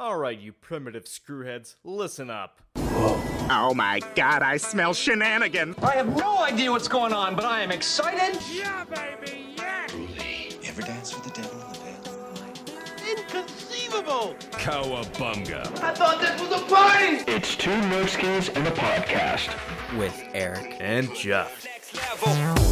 All right, you primitive screwheads, listen up. Oh my god, I smell shenanigans! I have no idea what's going on, but I am excited. Yeah, baby, yeah! You ever dance with the devil in the pit? Inconceivable! Cowabunga. I thought this was a party! It's two Nerdskis and a podcast. with Eric. And Jeff. Vroom vroom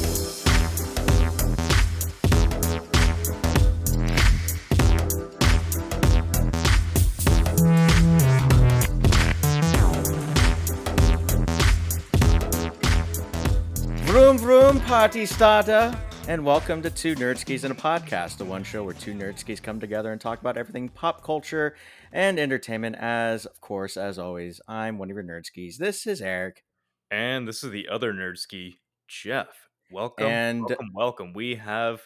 party starter, and welcome to Two Nerdskis and a Podcast, the one show where two nerdskis come together and talk about everything pop culture and entertainment. As of course, as always, I'm one of your nerdskis. This is Eric, And this is the other nerdski, Jeff. Welcome. And- welcome, welcome. We have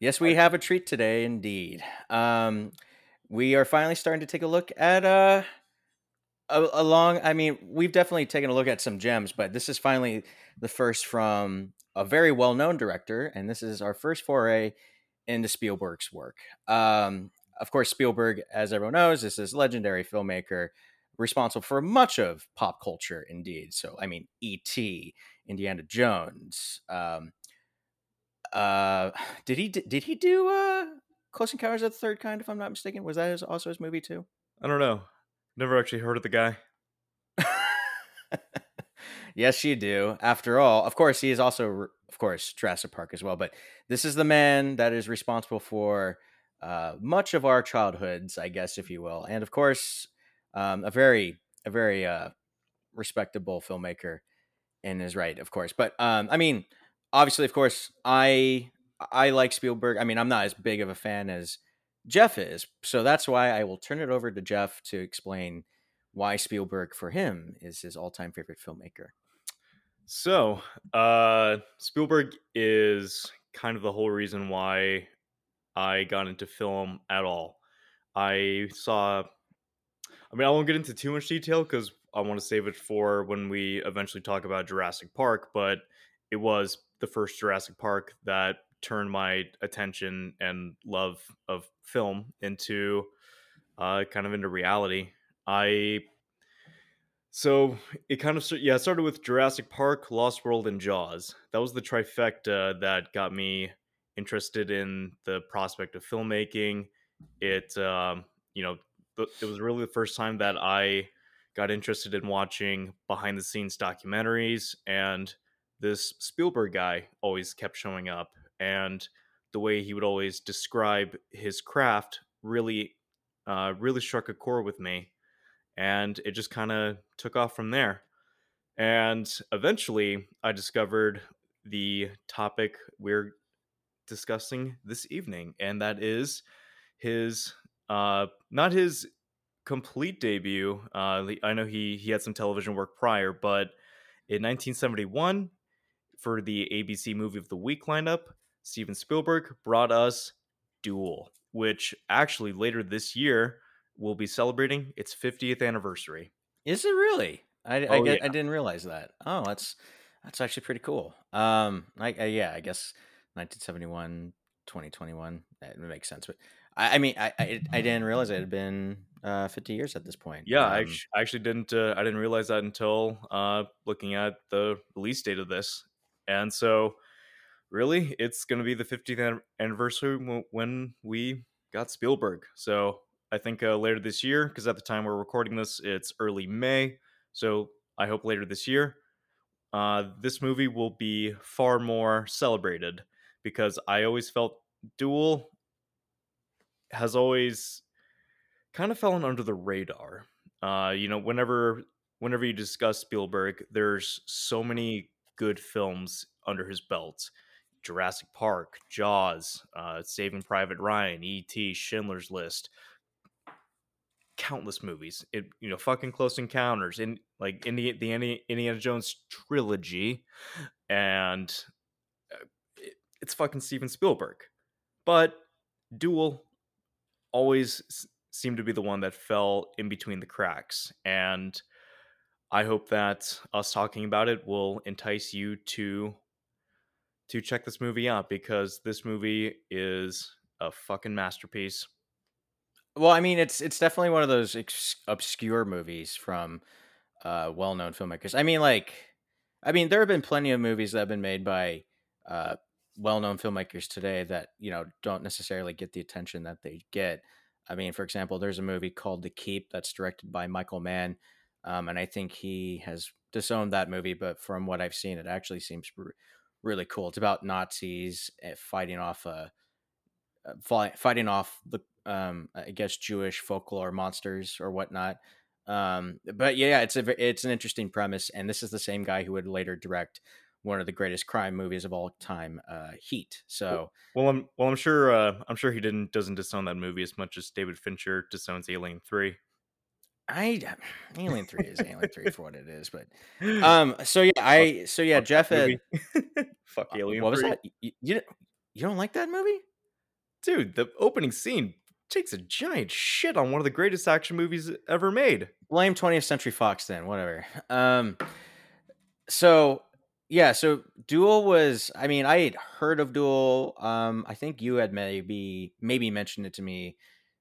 Yes, we have a treat today, indeed. Um, we are finally starting to take a look at uh, a, a long. I mean, we've definitely taken a look at some gems, but this is finally the first from a very well-known director, and this is our first foray into Spielberg's work. Um, of course, Spielberg, as everyone knows, is this legendary filmmaker responsible for much of pop culture, indeed. So, I mean, E.T., Indiana Jones. Um, uh, did he did he do uh Close Encounters of the Third Kind? If I'm not mistaken, was that his, also his movie too? I don't know. Never actually heard of the guy. yes, you do. After all, of course, he is also, of course, Jurassic Park as well. But this is the man that is responsible for uh, much of our childhoods, I guess, if you will, and of course, um, a very, a very uh, respectable filmmaker in his right, of course. But um, I mean, obviously, of course, I I like Spielberg. I mean, I'm not as big of a fan as Jeff is, so that's why I will turn it over to Jeff to explain why Spielberg for him is his all-time favorite filmmaker. So, uh, Spielberg is kind of the whole reason why I got into film at all. I saw, I mean, I won't get into too much detail because I want to save it for when we eventually talk about Jurassic Park, but it was the first Jurassic Park that turned my attention and love of film into uh, kind of into reality. I so it kind of yeah started with Jurassic Park, Lost World, and Jaws. That was the trifecta that got me interested in the prospect of filmmaking. It um, you know it was really the first time that I got interested in watching behind the scenes documentaries and this Spielberg guy always kept showing up and the way he would always describe his craft really uh, really struck a chord with me and it just kind of took off from there. And eventually i discovered the topic we're discussing this evening and that is his uh not his complete debut uh i know he he had some television work prior but in 1971 for the abc movie of the week lineup steven spielberg brought us duel which actually later this year will be celebrating its 50th anniversary Is it really? I, I, Oh, get, yeah. I didn't realize that. Oh, that's that's actually pretty cool. Um, I, I yeah, I guess 1971, 2021, that makes sense. But I, I mean, I, I I didn't realize it had been uh 50 years at this point. Yeah, I, Um, I actually didn't. Uh, I didn't realize that until uh, looking at the release date of this, and so really, it's going to be the 50th anniversary when we got Spielberg. So I think uh, later this year, because at the time we're recording this, it's early May. So I hope later this year, uh, this movie will be far more celebrated because I always felt Duel has always kind of fallen under the radar. Uh, you know, whenever whenever you discuss Spielberg, there's so many good films under his belt. Jurassic Park, Jaws, uh, Saving Private Ryan, E.T., Schindler's List, countless movies. It you know, fucking Close Encounters, in like Indi- the Indi- Indiana Jones trilogy, and uh, it, it's fucking Steven Spielberg. But Duel always seemed to be the one that fell in between the cracks, and I hope that us talking about it will entice you to to check this movie out because this movie is a fucking masterpiece. Well, I mean, it's it's definitely one of those ex- obscure movies from uh, well-known filmmakers. I mean, like, I mean, there have been plenty of movies that have been made by uh, well-known filmmakers today that you know don't necessarily get the attention that they get. I mean, for example, there's a movie called The Keep that's directed by Michael Mann, um, and I think he has disowned that movie. But from what I've seen, it actually seems r- really cool. It's about Nazis eh, fighting off a fi- fighting off the um, I guess Jewish folklore monsters or whatnot. Um, but yeah, it's a it's an interesting premise, and this is the same guy who would later direct one of the greatest crime movies of all time, uh, Heat. So Well, I'm well. I'm sure. Uh, I'm sure he didn't doesn't disown that movie as much as David Fincher disowns Alien Three. I Alien Three is Alien Three for what it is, but um, so yeah, I so yeah, Fuck Jeff had. Fuck Alien. what was that? You, you you don't like that movie? dude? The opening scene takes a giant shit on one of the greatest action movies ever made. blame 20th century fox then whatever. Um so yeah so duel was i mean i had heard of duel. Um i think you had maybe maybe mentioned it to me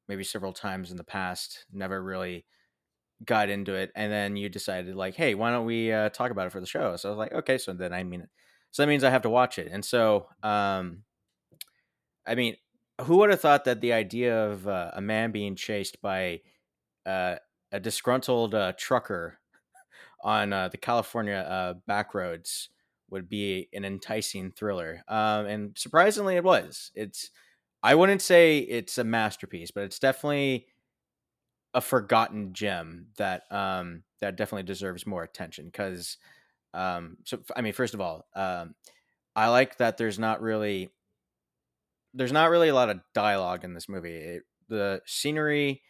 maybe several times in the past never really got into it and then you decided like hey why don't we uh, talk about it for the show? So i was like okay so then i mean so that means i have to watch it. And so um i mean who would have thought that the idea of uh, a man being chased by uh, a disgruntled uh, trucker on uh, the California uh, back roads would be an enticing thriller. Um, and surprisingly, it was. It's I wouldn't say it's a masterpiece, but it's definitely a forgotten gem that um, that definitely deserves more attention. Because, um, so I mean, first of all, um, I like that there's not really there's not really a lot of dialogue in this movie. It, the scenery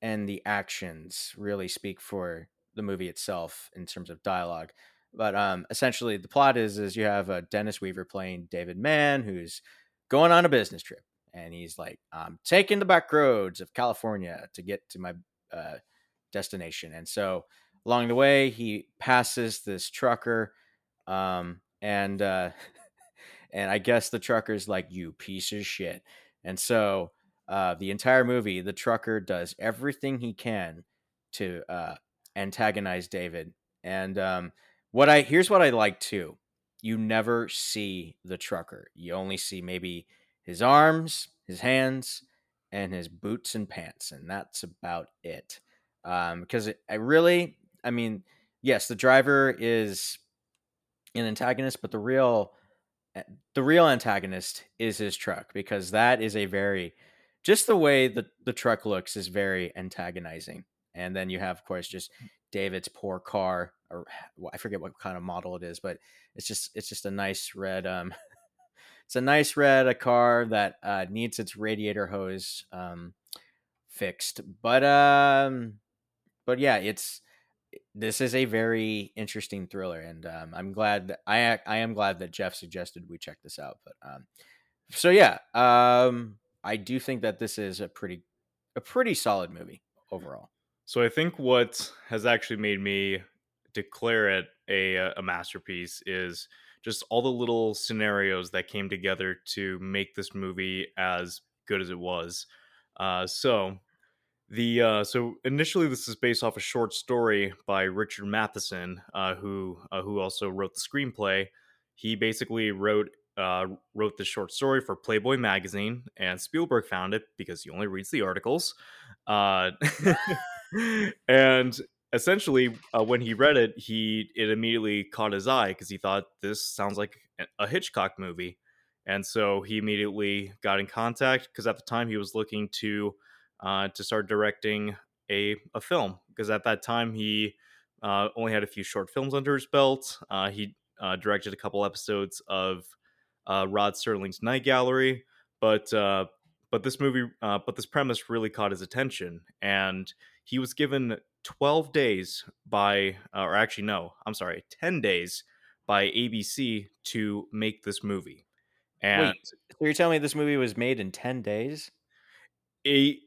and the actions really speak for the movie itself in terms of dialogue. But um, essentially, the plot is is you have a Dennis Weaver playing David Mann, who's going on a business trip, and he's like, "I'm taking the back roads of California to get to my uh, destination." And so along the way, he passes this trucker, um, and uh, and I guess the trucker's like, "You piece of shit," and so uh, the entire movie, the trucker does everything he can to uh, antagonize David. And um, what I here's what I like too: you never see the trucker. You only see maybe his arms, his hands, and his boots and pants, and that's about it. Um, because it, I really, I mean, yes, the driver is an antagonist, but the real the real antagonist is his truck because that is a very just the way the the truck looks is very antagonizing. And then you have, of course, just David's poor car, or I forget what kind of model it is, but it's just it's just a nice red. Um, it's a nice red a car that uh, needs its radiator hose um, fixed. But um, but yeah, it's this is a very interesting thriller, and um, I'm glad that I I am glad that Jeff suggested we check this out. But um, so yeah, um, I do think that this is a pretty a pretty solid movie overall. So I think what has actually made me declare it a uh, a masterpiece is just all the little scenarios that came together to make this movie as good as it was. Uh, so the uh, so initially this is based off a short story by Richard Matheson, uh, who uh, who also wrote the screenplay. He basically wrote uh, wrote the short story for Playboy magazine, and Spielberg found it because he only reads the articles. Uh, and essentially, uh, when he read it, he it immediately caught his eye because he thought this sounds like a- a Hitchcock movie, and so he immediately got in contact because at the time he was looking to uh, to start directing a a film because at that time he uh, only had a few short films under his belt. Uh, he uh, directed a couple episodes of uh, Rod Serling's Night Gallery, but uh, but this movie, uh, but this premise really caught his attention, and he was given 12 days by, or actually no, I'm sorry, 10 days by ABC to make this movie, and Wait, so you're telling me this movie was made in ten days? it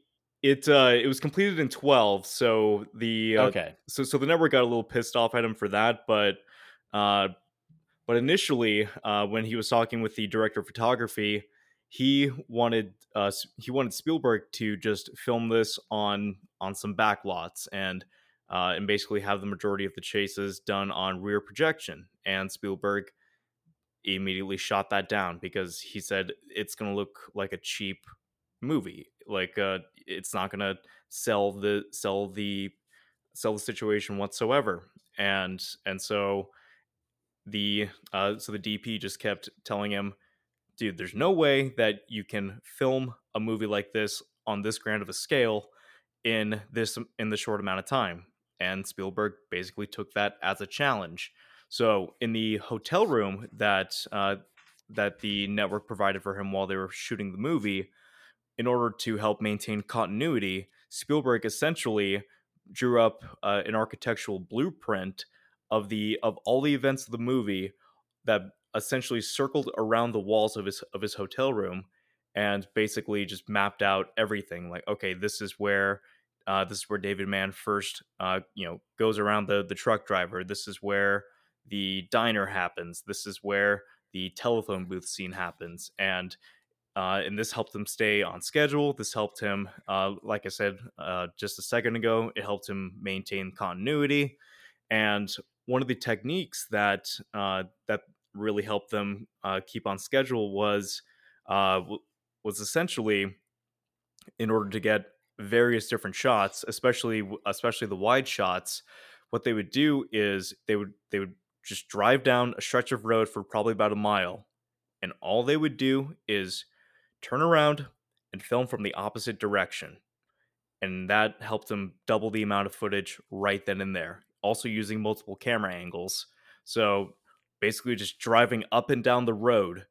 it uh, it was completed in 12. So the uh, Okay, so so the network got a little pissed off at him for that, but uh, but initially uh, when he was talking with the director of photography, he wanted uh he wanted Spielberg to just film this on on some back lots and uh, and basically have the majority of the chases done on rear projection. And Spielberg immediately shot that down because he said it's going to look like a cheap movie. Like uh, it's not going to sell the sell the sell the situation whatsoever. And and so the uh, so the DP just kept telling him, dude, there's no way that you can film a movie like this on this grand of a scale in this in the short amount of time and Spielberg basically took that as a challenge. So in the hotel room that uh, that the network provided for him while they were shooting the movie, in order to help maintain continuity, Spielberg essentially drew up uh, an architectural blueprint of the of all the events of the movie that essentially circled around the walls of his of his hotel room and basically just mapped out everything like okay this is where uh, this is where David Mann first, uh, you know, goes around the the truck driver. This is where the diner happens. This is where the telephone booth scene happens, and uh, and this helped him stay on schedule. This helped him, uh, like I said uh, just a second ago, it helped him maintain continuity. And one of the techniques that uh, that really helped them uh, keep on schedule was uh, was essentially in order to get various different shots, especially especially the wide shots, what they would do is they would they would just drive down a stretch of road for probably about a mile, and all they would do is turn around and film from the opposite direction. And that helped them double the amount of footage right then and there. Also using multiple camera angles. So basically just driving up and down the road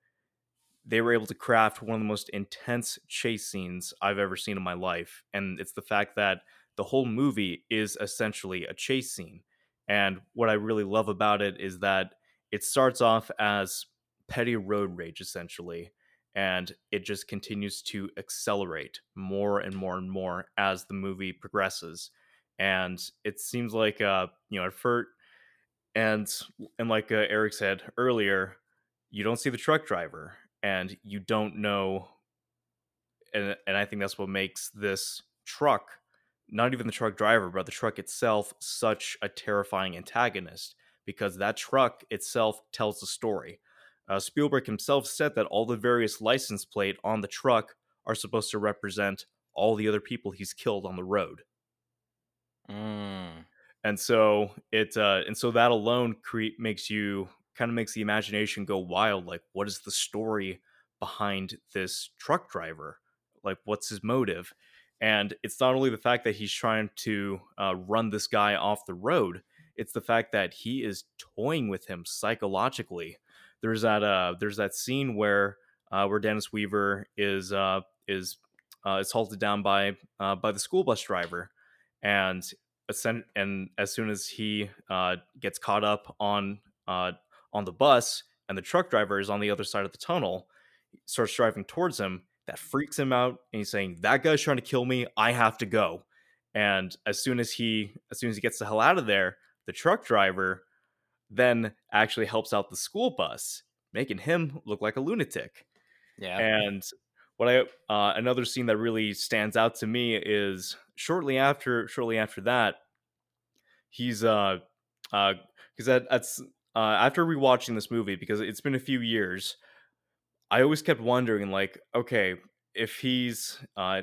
they were able to craft one of the most intense chase scenes I've ever seen in my life. And it's the fact that the whole movie is essentially a chase scene. And what I really love about it is that it starts off as petty road rage, essentially, and it just continues to accelerate more and more and more as the movie progresses. And it seems like, uh, you know, at first, and and like uh, Eric said earlier, you don't see the truck driver and you don't know and and I think that's what makes this truck not even the truck driver but the truck itself such a terrifying antagonist because that truck itself tells the story. Uh, Spielberg himself said that all the various license plate on the truck are supposed to represent all the other people he's killed on the road. Mm. And so it uh, and so that alone cre- makes you kind of makes the imagination go wild. Like, what is the story behind this truck driver? Like, what's his motive? And it's not only the fact that he's trying to uh, run this guy off the road, it's the fact that he is toying with him psychologically. There's that uh, there's that scene where uh, where Dennis Weaver is uh, is uh, is halted down by uh, by the school bus driver, and and as soon as he uh, gets caught up on uh, on the bus and the truck driver is on the other side of the tunnel, starts driving towards him. That freaks him out, and he's saying, "That guy's trying to kill me. I have to go." And as soon as he, as soon as he gets the hell out of there, the truck driver then actually helps out the school bus, making him look like a lunatic. Yeah. And what I uh, another scene that really stands out to me is shortly after shortly after that, he's uh uh because that, that's uh, after rewatching this movie because it's been a few years, I always kept wondering, like, okay, if he's uh,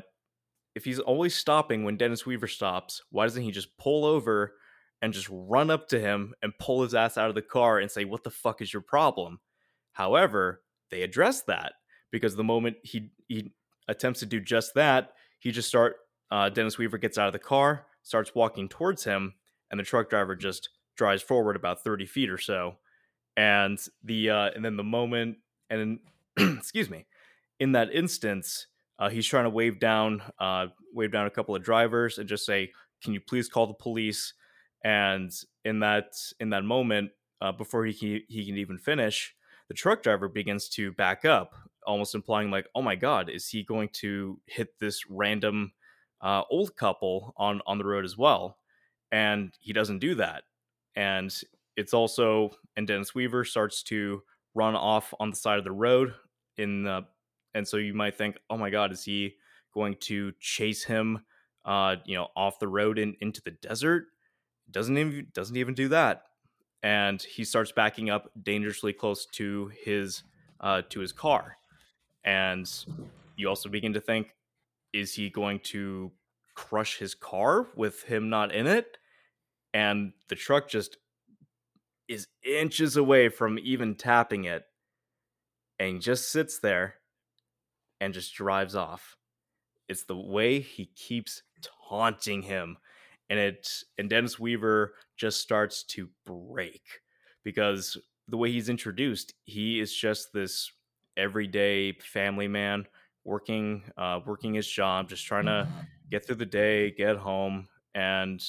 if he's always stopping when Dennis Weaver stops, why doesn't he just pull over and just run up to him and pull his ass out of the car and say, "What the fuck is your problem?" However, they address that because the moment he he attempts to do just that, he just start uh, Dennis Weaver gets out of the car, starts walking towards him, and the truck driver just drives forward about 30 feet or so and the uh and then the moment and excuse me in that instance uh, he's trying to wave down uh wave down a couple of drivers and just say can you please call the police and in that in that moment uh, before he can he can even finish the truck driver begins to back up almost implying like oh my god is he going to hit this random uh, old couple on on the road as well and he doesn't do that and it's also and Dennis Weaver starts to run off on the side of the road in the and so you might think, oh my god, is he going to chase him, uh, you know, off the road and into the desert? Doesn't even doesn't even do that, and he starts backing up dangerously close to his uh, to his car, and you also begin to think, is he going to crush his car with him not in it? And the truck just is inches away from even tapping it and just sits there and just drives off. It's the way he keeps taunting him. And it and Dennis Weaver just starts to break because the way he's introduced, he is just this everyday family man working uh working his job, just trying to get through the day, get home, and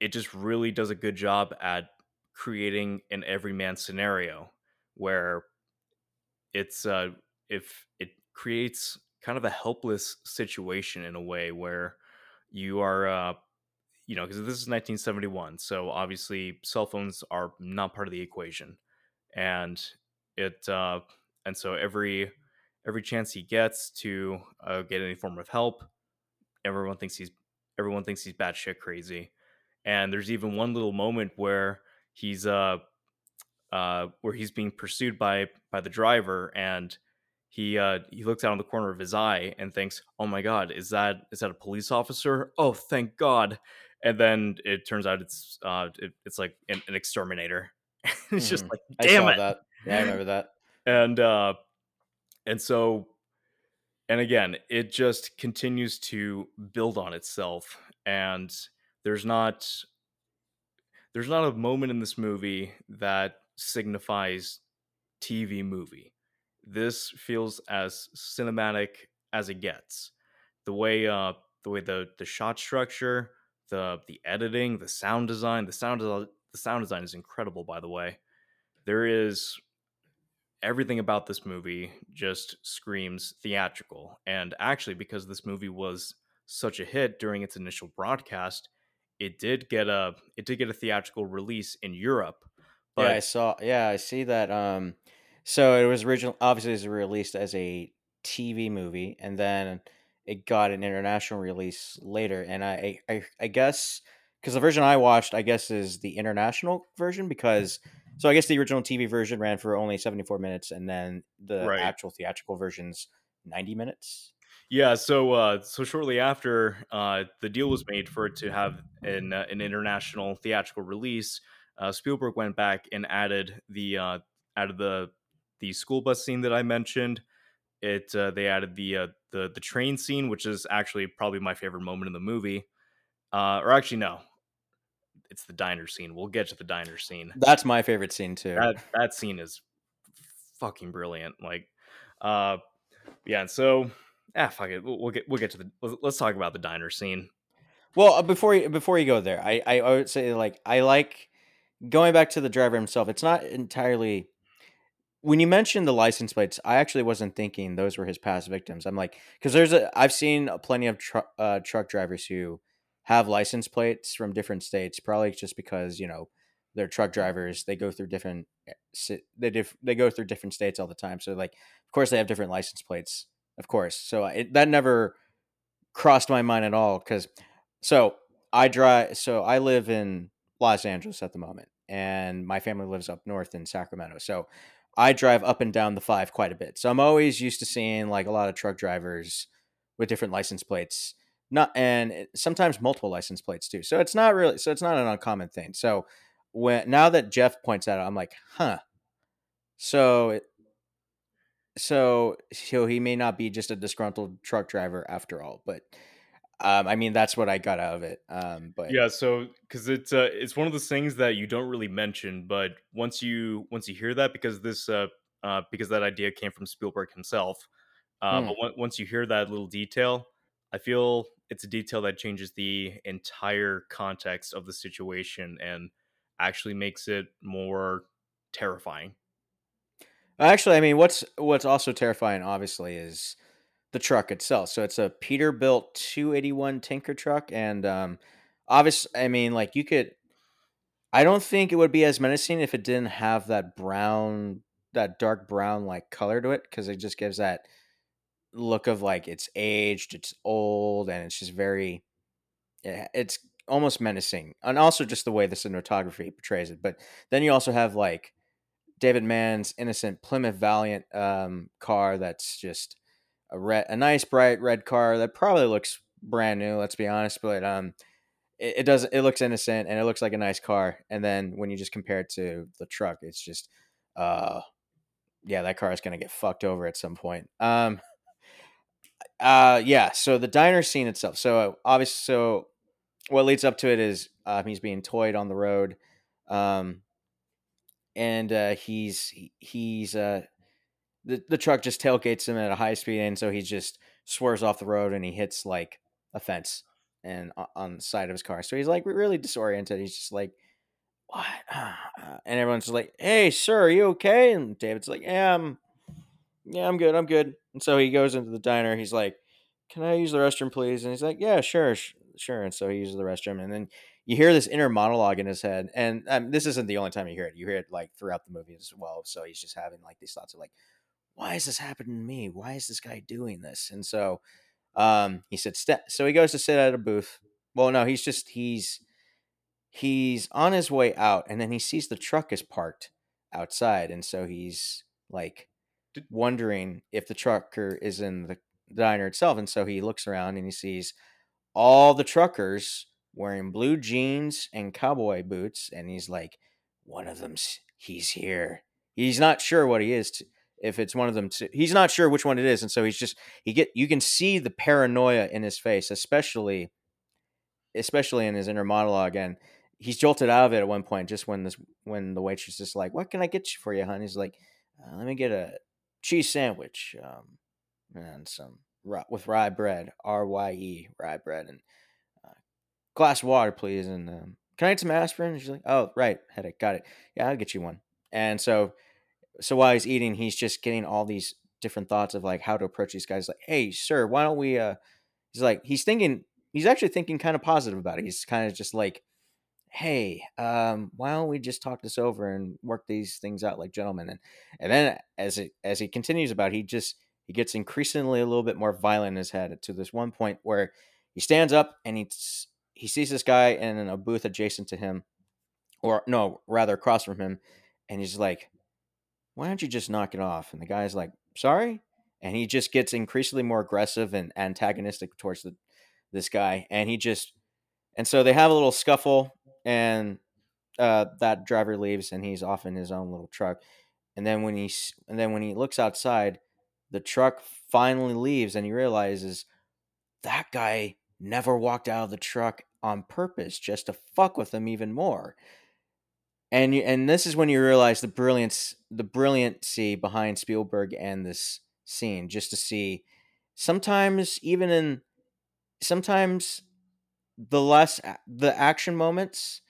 it just really does a good job at creating an everyman scenario where it's uh if it creates kind of a helpless situation in a way where you are uh you know because this is 1971 so obviously cell phones are not part of the equation. And it uh and so every every chance he gets to uh, get any form of help everyone thinks he's everyone thinks he's batshit crazy. And there's even one little moment where he's uh uh where he's being pursued by by the driver and he uh he looks out on the corner of his eye and thinks oh my god is that is that a police officer oh thank god and then it turns out it's uh it, it's like an, an exterminator it's just Mhm. like I damn saw it that. Yeah, I remember that. and uh and so and again it just continues to build on itself and there's not there's not a moment in this movie that signifies tv movie this feels as cinematic as it gets the way uh the way the the shot structure the the editing the sound design the sound the sound design is incredible by the way there is everything about this movie just screams theatrical. And actually, because this movie was such a hit during its initial broadcast, it did get a it did get a theatrical release in Europe. But yeah, I saw. Yeah, I see that. Um, so it was original. Obviously, it was released as a TV movie, and then it got an international release later. And I, I, I guess because the version I watched, I guess, is the international version because. So I guess the original TV version ran for only seventy four minutes, and then the Right. actual theatrical version's ninety minutes. yeah, so uh, so shortly after uh, the deal was made for it to have an uh, an international theatrical release, uh, Spielberg went back and added the uh, added the the school bus scene that I mentioned. It uh, they added the uh, the the train scene, which is actually probably my favorite moment in the movie. Uh, or actually, no, it's the diner scene. We'll get to the diner scene. That's my favorite scene too. That that scene is fucking brilliant. Like, uh, yeah. And so, ah, fuck it. We'll, we'll get we'll get to the. Let's, talk about the diner scene. Well, uh, before you, before you go there, I I would say like I like going back to the driver himself. It's not entirely when you mentioned the license plates. I actually wasn't thinking those were his past victims. I'm like because there's a I've seen plenty of truck uh, truck drivers who have license plates from different states. Probably just because you know they're truck drivers. They go through different eh, they diff, they go through different states all the time. So like of course they have different license plates. Of course. So it, that never crossed my mind at all because so I drive. So I live in Los Angeles at the moment, and my family lives up north in Sacramento. So I drive up and down the five quite a bit. So I'm always used to seeing like a lot of truck drivers with different license plates, not and eh, sometimes multiple license plates too. So it's not really. So it's not an uncommon thing. So when now that Jeff points out, I'm like, huh. So it, so so he may not be just a disgruntled truck driver after all, but um, I mean that's what I got out of it. Um, but Yeah. So because it's uh, it's one of those things that you don't really mention, but once you once you hear that, because this uh, uh because that idea came from Spielberg himself. Uh, Hmm. But on- once you hear that little detail, I feel it's a detail that changes the entire context of the situation and actually makes it more terrifying. Actually, I mean, what's what's also terrifying, obviously, is the truck itself. So it's a Peterbilt 281 Tanker truck, and um, obviously, I mean, like you could. I don't think it would be as menacing if it didn't have that brown that dark brown like color to it because it just gives that look of like it's aged, it's old, and it's just very. It's almost menacing, and also just the way the cinematography portrays it. But then you also have like David Mann's innocent Plymouth Valiant um, car that's just a red, a nice bright red car that probably looks brand new. Let's be honest, but um, it, it does it looks innocent and it looks like a nice car. And then when you just compare it to the truck, it's just, uh, yeah, that car is gonna get fucked over at some point. Um, uh, yeah. So the diner scene itself. So obviously, so what leads up to it is uh, he's being toyed on the road. Um, and uh, he's he's uh, the the truck just tailgates him at a high speed, and so he just swerves off the road and he hits like a fence and on the side of his car. So he's like really disoriented. He's just like, "What?" And everyone's like, "Hey, sir, are you okay?" And David's like, "Yeah, I'm, yeah, I'm good. I'm good." And so he goes into the diner. He's like, "Can I use the restroom, please?" And he's like, "Yeah, sure, sure." And so he uses the restroom, and then you hear this inner monologue in his head. And um, this isn't the only time you hear it. You hear it like throughout the movie as well. So he's just having like these thoughts of like, "Why is this happening to me? Why is this guy doing this?" And so um, he said, "St-" so he goes to sit at a booth. Well, no, he's just he's he's on his way out, and then he sees the truck is parked outside, and so he's like wondering if the trucker is in the diner itself, and so he looks around and he sees all the truckers wearing blue jeans and cowboy boots, and he's like, one of them's he's here. He's not sure what he is. To, if it's one of them, he's not sure which one it is, and so he's just he get you can see the paranoia in his face, especially especially in his inner monologue, and he's jolted out of it at one point, just when this when the waitress is like, "What can I get you for you, hon?" He's like, uh, "Let me get a cheese sandwich, um, and some rye, with rye bread, R Y E rye bread, and uh, glass of water, please, and um, can I get some aspirin?" And she's like, "Oh, right, headache, got it. Yeah, I'll get you one." And so, so while he's eating, he's just getting all these different thoughts of like how to approach these guys. Like, "Hey, sir, why don't we?" uh He's like, he's thinking, he's actually thinking kind of positive about it. He's kind of just like, "Hey, um, why don't we just talk this over and work these things out like gentlemen?" And and then as it as he continues about, it, he just he gets increasingly a little bit more violent in his head to this one point where he stands up and he he sees this guy in a booth adjacent to him, or no, rather across from him, and he's like, "Why don't you just knock it off?" And the guy's like, "Sorry," and he just gets increasingly more aggressive and antagonistic towards the this guy, and he just and so they have a little scuffle, and uh, that driver leaves, and he's off in his own little truck. And then when he's and then when he looks outside, the truck finally leaves, and he realizes that guy never walked out of the truck on purpose just to fuck with him even more. And you, and this is when you realize the brilliance the brilliancy behind Spielberg and this scene, just to see sometimes even in sometimes the less the action moments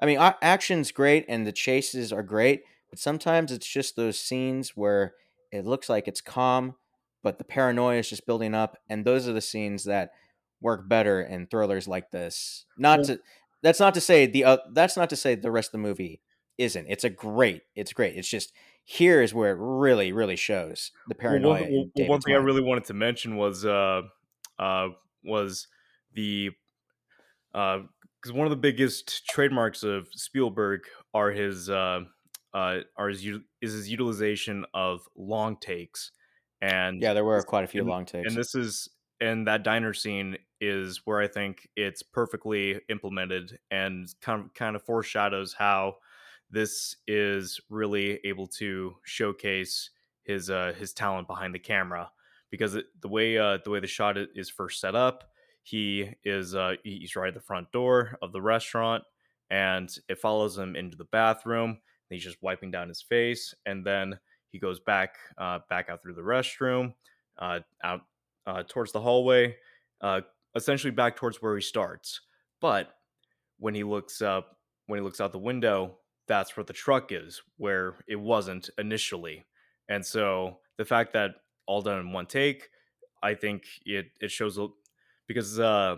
i mean action's great and the chases are great but sometimes it's just those scenes where it looks like it's calm but the paranoia is just building up and those are the scenes that work better in thrillers like this. Not Well- to that's not to say the uh, that's not to say the rest of the movie isn't. It's a great it's great. It's just here is where it really really shows the paranoia one, well, one David's thing I really wanted to mention was uh uh was the because one of the biggest trademarks of Spielberg are his uh uh are his is his utilization of long takes. And yeah there were quite a few and- long takes. and this is and that diner scene is where I think it's perfectly implemented and kind of kind of foreshadows how this is really able to showcase his uh his talent behind the camera because it, the way uh the way the shot is first set up he is uh he's right at the front door of the restaurant and it follows him into the bathroom he's just wiping down his face and then he goes back uh back out through the restroom uh out uh towards the hallway uh essentially back towards where he starts. But when he looks up when he looks out the window that's where the truck is where it wasn't initially and so the fact that all done in one take i think it it shows a- because uh,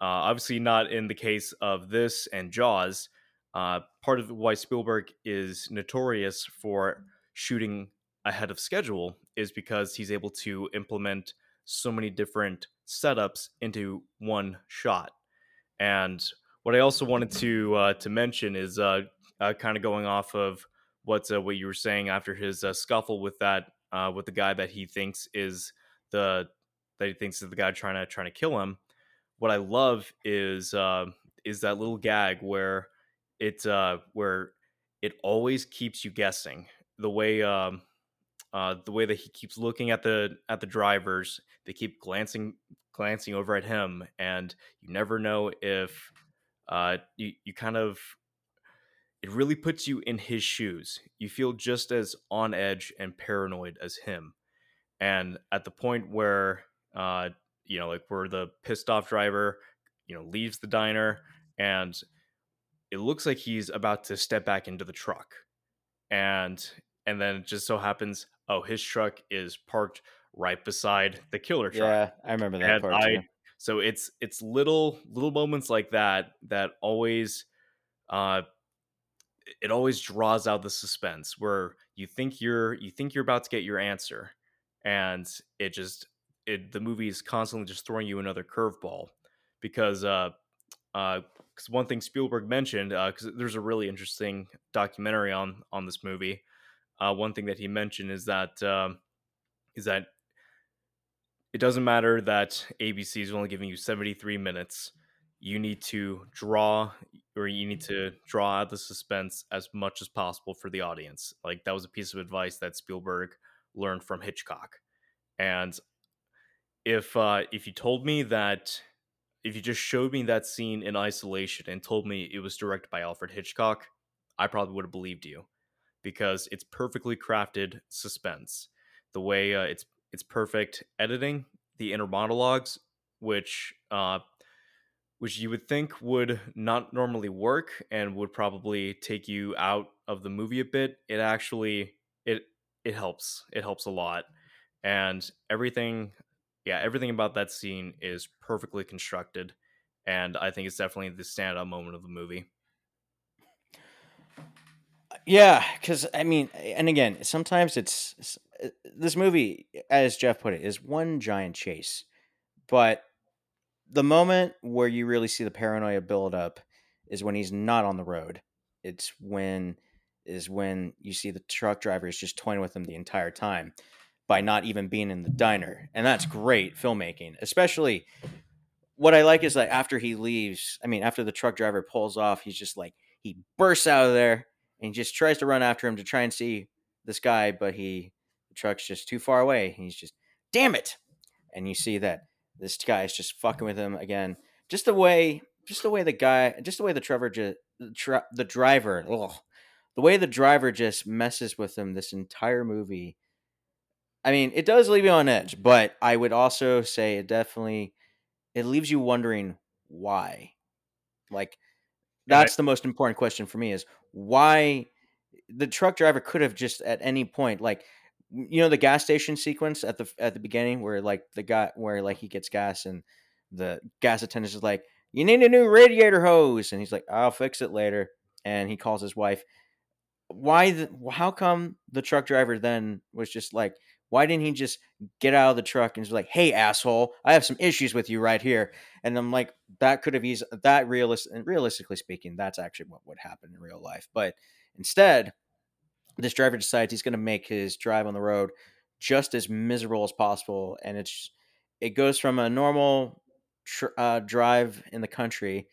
uh obviously not in the case of this and jaws uh part of why spielberg is notorious for shooting ahead of schedule is because he's able to implement so many different setups into one shot. And what I also wanted to uh, to mention is uh, uh, kind of going off of what uh, what you were saying after his uh, scuffle with that uh, with the guy that he thinks is the that he thinks is the guy trying to trying to kill him. What I love is uh, is that little gag where it uh, where it always keeps you guessing the way um, uh, the way that he keeps looking at the at the drivers they keep glancing glancing over at him and you never know if uh, you, you kind of it really puts you in his shoes. You feel just as on edge and paranoid as him. And at the point where uh, you know like where the pissed off driver you know leaves the diner and it looks like he's about to step back into the truck. And and then it just so happens oh his truck is parked right beside the killer truck. Yeah, I remember that and part i too. so it's it's little little moments like that that always uh it always draws out the suspense where you think you're you think you're about to get your answer and it just it the movie is constantly just throwing you another curveball because uh uh because one thing Spielberg mentioned uh because there's a really interesting documentary on on this movie uh one thing that he mentioned is that um is that it doesn't matter that ABC is only giving you 73 minutes. You need to draw or you need to draw out the suspense as much as possible for the audience. Like that was a piece of advice that Spielberg learned from Hitchcock. And if uh if you told me that if you just showed me that scene in isolation and told me it was directed by Alfred Hitchcock, I probably would have believed you because it's perfectly crafted suspense. The way uh, it's it's perfect editing, the inner monologues, which uh, which you would think would not normally work and would probably take you out of the movie a bit. It actually it it helps. It helps a lot, and everything, yeah, everything about that scene is perfectly constructed, and I think it's definitely the standout moment of the movie. Yeah, because I mean, and again, sometimes it's uh, this movie, as Jeff put it, is one giant chase. But the moment where you really see the paranoia build up is when he's not on the road. It's when is when you see the truck driver is just toying with him the entire time by not even being in the diner, and that's great filmmaking. Especially, what I like is that after he leaves, I mean, after the truck driver pulls off, he's just like he bursts out of there and just tries to run after him to try and see this guy, but he the truck's just too far away. He's just, damn it! And you see that this guy is just fucking with him again. Just the way, just the way the guy, just the way the Trevor, just the, driver, ugh, the way the driver just messes with him this entire movie. I mean, it does leave you on edge, but I would also say it definitely it leaves you wondering why. Like that's the most important question for me is why the truck driver could have just at any point like you know the gas station sequence at the at the beginning where like the guy where like he gets gas and the gas attendant is like you need a new radiator hose and he's like I'll fix it later and he calls his wife. Why the, how come the truck driver then was just like why didn't he just get out of the truck and was like hey asshole I have some issues with you right here and I'm like that could have easily that realist and realistically speaking that's actually what would happen in real life but instead this driver decides he's going to make his drive on the road just as miserable as possible and it's it goes from a normal tr- uh, drive in the country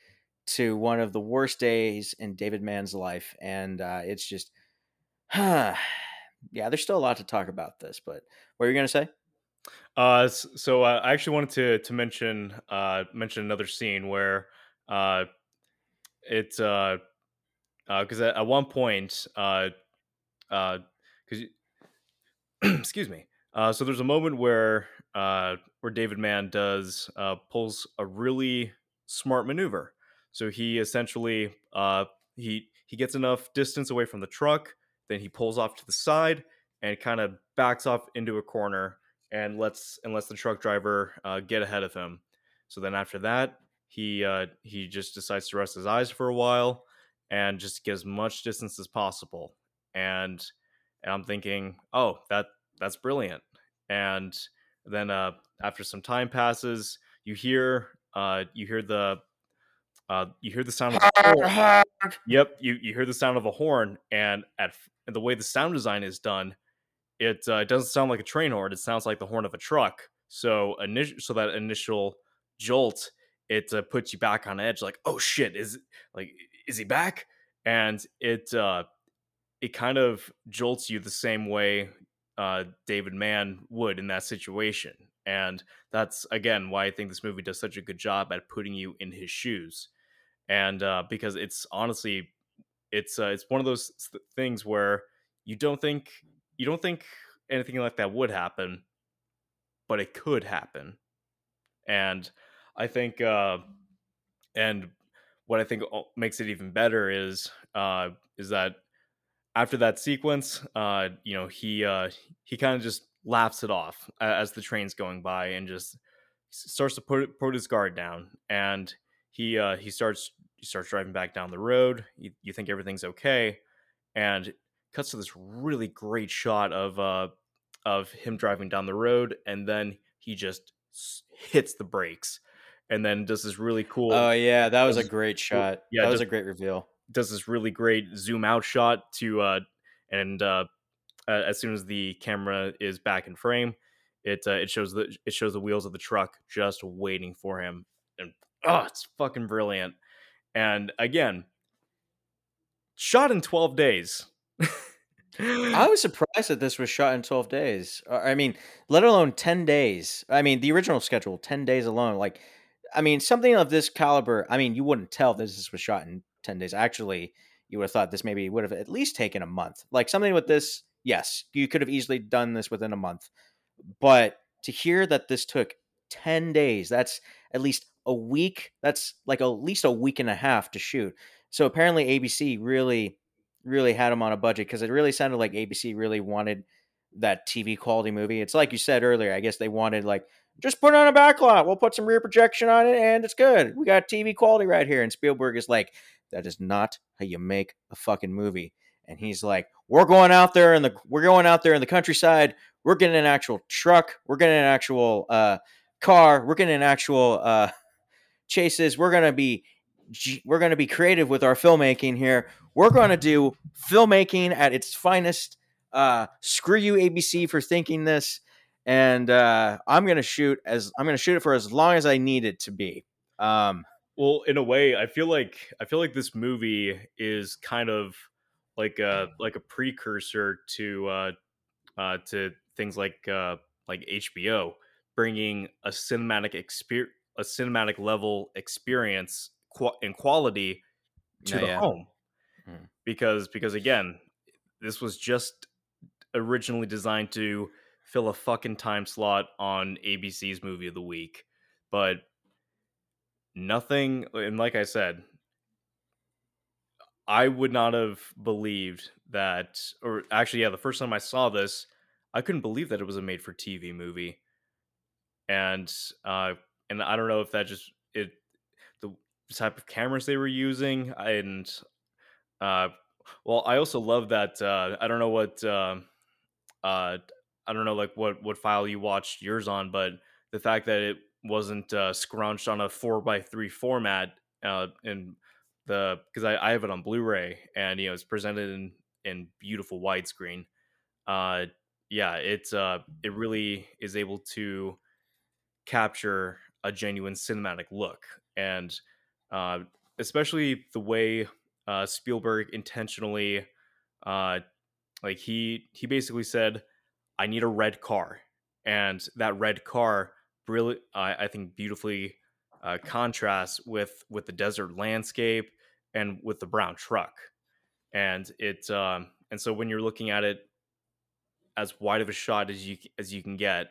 to one of the worst days in david mann's life and uh, it's just yeah there's still a lot to talk about this but what are you going to say? Uh, so uh, I actually wanted to to mention uh mention another scene where uh it's uh because at, at one point uh uh because excuse me uh so there's a moment where uh where David Mann does uh pulls a really smart maneuver. So he essentially uh he he gets enough distance away from the truck then he pulls off to the side and kind of backs off into a corner and lets and lets the truck driver uh, get ahead of him. So then after that he uh he just decides to rest his eyes for a while and just get as much distance as possible and and I'm thinking, oh, that that's brilliant. And then uh, after some time passes, you hear uh, you hear the uh, you hear the sound of a horn. Yep, you, you hear the sound of a horn, and at and the way the sound design is done, it uh, doesn't sound like a train horn. It sounds like the horn of a truck. So initial, so that initial jolt, it uh, puts you back on edge. Like, oh shit, is like is he back? And it uh, it kind of jolts you the same way uh, David Mann would in that situation. And that's again why I think this movie does such a good job at putting you in his shoes. And uh, because it's honestly, it's uh, it's one of those th- things where you don't think you don't think anything like that would happen, but it could happen. And I think, uh, and what I think makes it even better is uh, is that after that sequence, uh, you know, he uh, he kind of just laughs it off as the train's going by and just starts to put put his guard down and he uh, he starts he starts driving back down the road. You, you think everything's okay, and cuts to this really great shot of uh of him driving down the road, and then he just hits the brakes, and then does this really cool Oh yeah, that was a great shot. yeah, that was a great reveal. Does this really great zoom out shot to uh and uh as soon as the camera is back in frame it uh, it shows the it shows the wheels of the truck just waiting for him and oh it's fucking brilliant and again shot in 12 days I was surprised that this was shot in 12 days. Uh, I mean, let alone 10 days. I mean, the original schedule, 10 days alone. Like, I mean, something of this caliber, I mean, you wouldn't tell this, this was shot in 10 days. Actually, you would have thought this maybe would have at least taken a month. Like, something with this, yes, you could have easily done this within a month. But to hear that this took 10 days, that's at least a week. That's like at least a week and a half to shoot. So apparently, ABC really really had them on a budget because it really sounded like ABC really wanted that TV quality movie. It's like you said earlier. I guess they wanted like just put on a backlot. We'll put some rear projection on it, and it's good. We got TV quality right here. And Spielberg is like, that is not how you make a fucking movie. And he's like, we're going out there in the we're going out there in the countryside. We're getting an actual truck. We're getting an actual uh, car. We're getting an actual uh, chases. We're gonna be we're gonna be creative with our filmmaking here. We're gonna do filmmaking at its finest. Uh, screw you, ABC, for thinking this. And uh, I'm gonna shoot as I'm gonna shoot it for as long as I need it to be. Um, well in a way i feel like i feel like this movie is kind of like a like a precursor to uh uh to things like uh like hbo bringing a cinematic experience a cinematic level experience qu- and quality to Yeah, the yeah. home Hmm. because because again this was just originally designed to fill a fucking time slot on abc's movie of the week but nothing and like i said i would not have believed that or actually yeah the first time i saw this i couldn't believe that it was a made for tv movie. And uh and i don't know if that just it the type of cameras they were using and uh well i also love that uh i don't know what uh uh i don't know like what what file you watched yours on but the fact that it wasn't uh, scrunched on a four by three format uh, in the because I, I have it on Blu-ray and you know it's presented in in beautiful widescreen. Uh, yeah, it's uh, it really is able to capture a genuine cinematic look, and uh, especially the way uh, Spielberg intentionally, uh, like he he basically said, "I need a red car," and that red car really I I think beautifully uh, contrasts with with the desert landscape and with the brown truck, and it um, and so when you're looking at it as wide of a shot as you as you can get,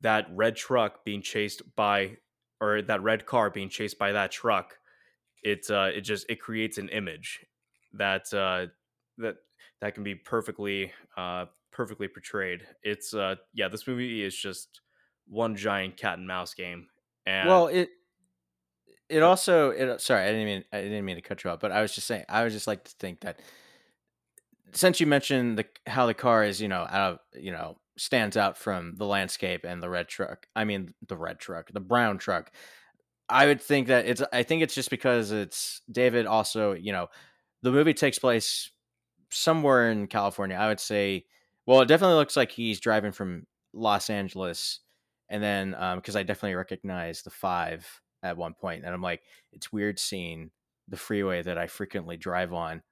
that red truck being chased by or that red car being chased by that truck, it uh, it just it creates an image that uh, that that can be perfectly uh, perfectly portrayed. It's uh, yeah, this movie is just one giant cat and mouse game. And well, it it also it uh, sorry I didn't mean I didn't mean to cut you off, but I was just saying I was just like to think that since you mentioned the how the car is, you know, out of you know stands out from the landscape and the red truck. I mean, the red truck, the brown truck. I would think that it's. I think it's just because it's David. Also, you know, the movie takes place somewhere in California. I would say. Well, it definitely looks like he's driving from Los Angeles, and then because I definitely recognize the five at one point, and I'm like, it's weird seeing the freeway that I frequently drive on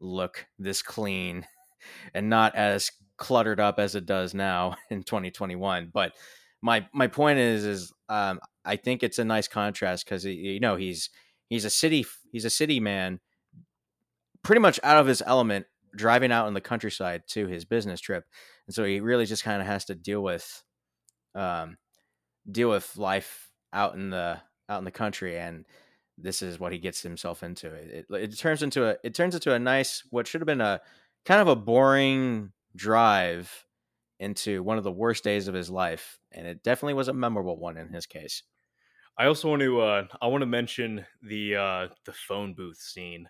look this clean and not as cluttered up as it does now in 2021. But my my point is is um, I think it's a nice contrast because you know he's he's a city he's a city man, pretty much out of his element, driving out in the countryside to his business trip, and so he really just kind of has to deal with um, deal with life out in the out in the country and this is what he gets himself into. It, it, it turns into a it turns into a nice what should have been a kind of a boring drive into one of the worst days of his life and it definitely was a memorable one in his case. I also want to uh I want to mention the uh the phone booth scene.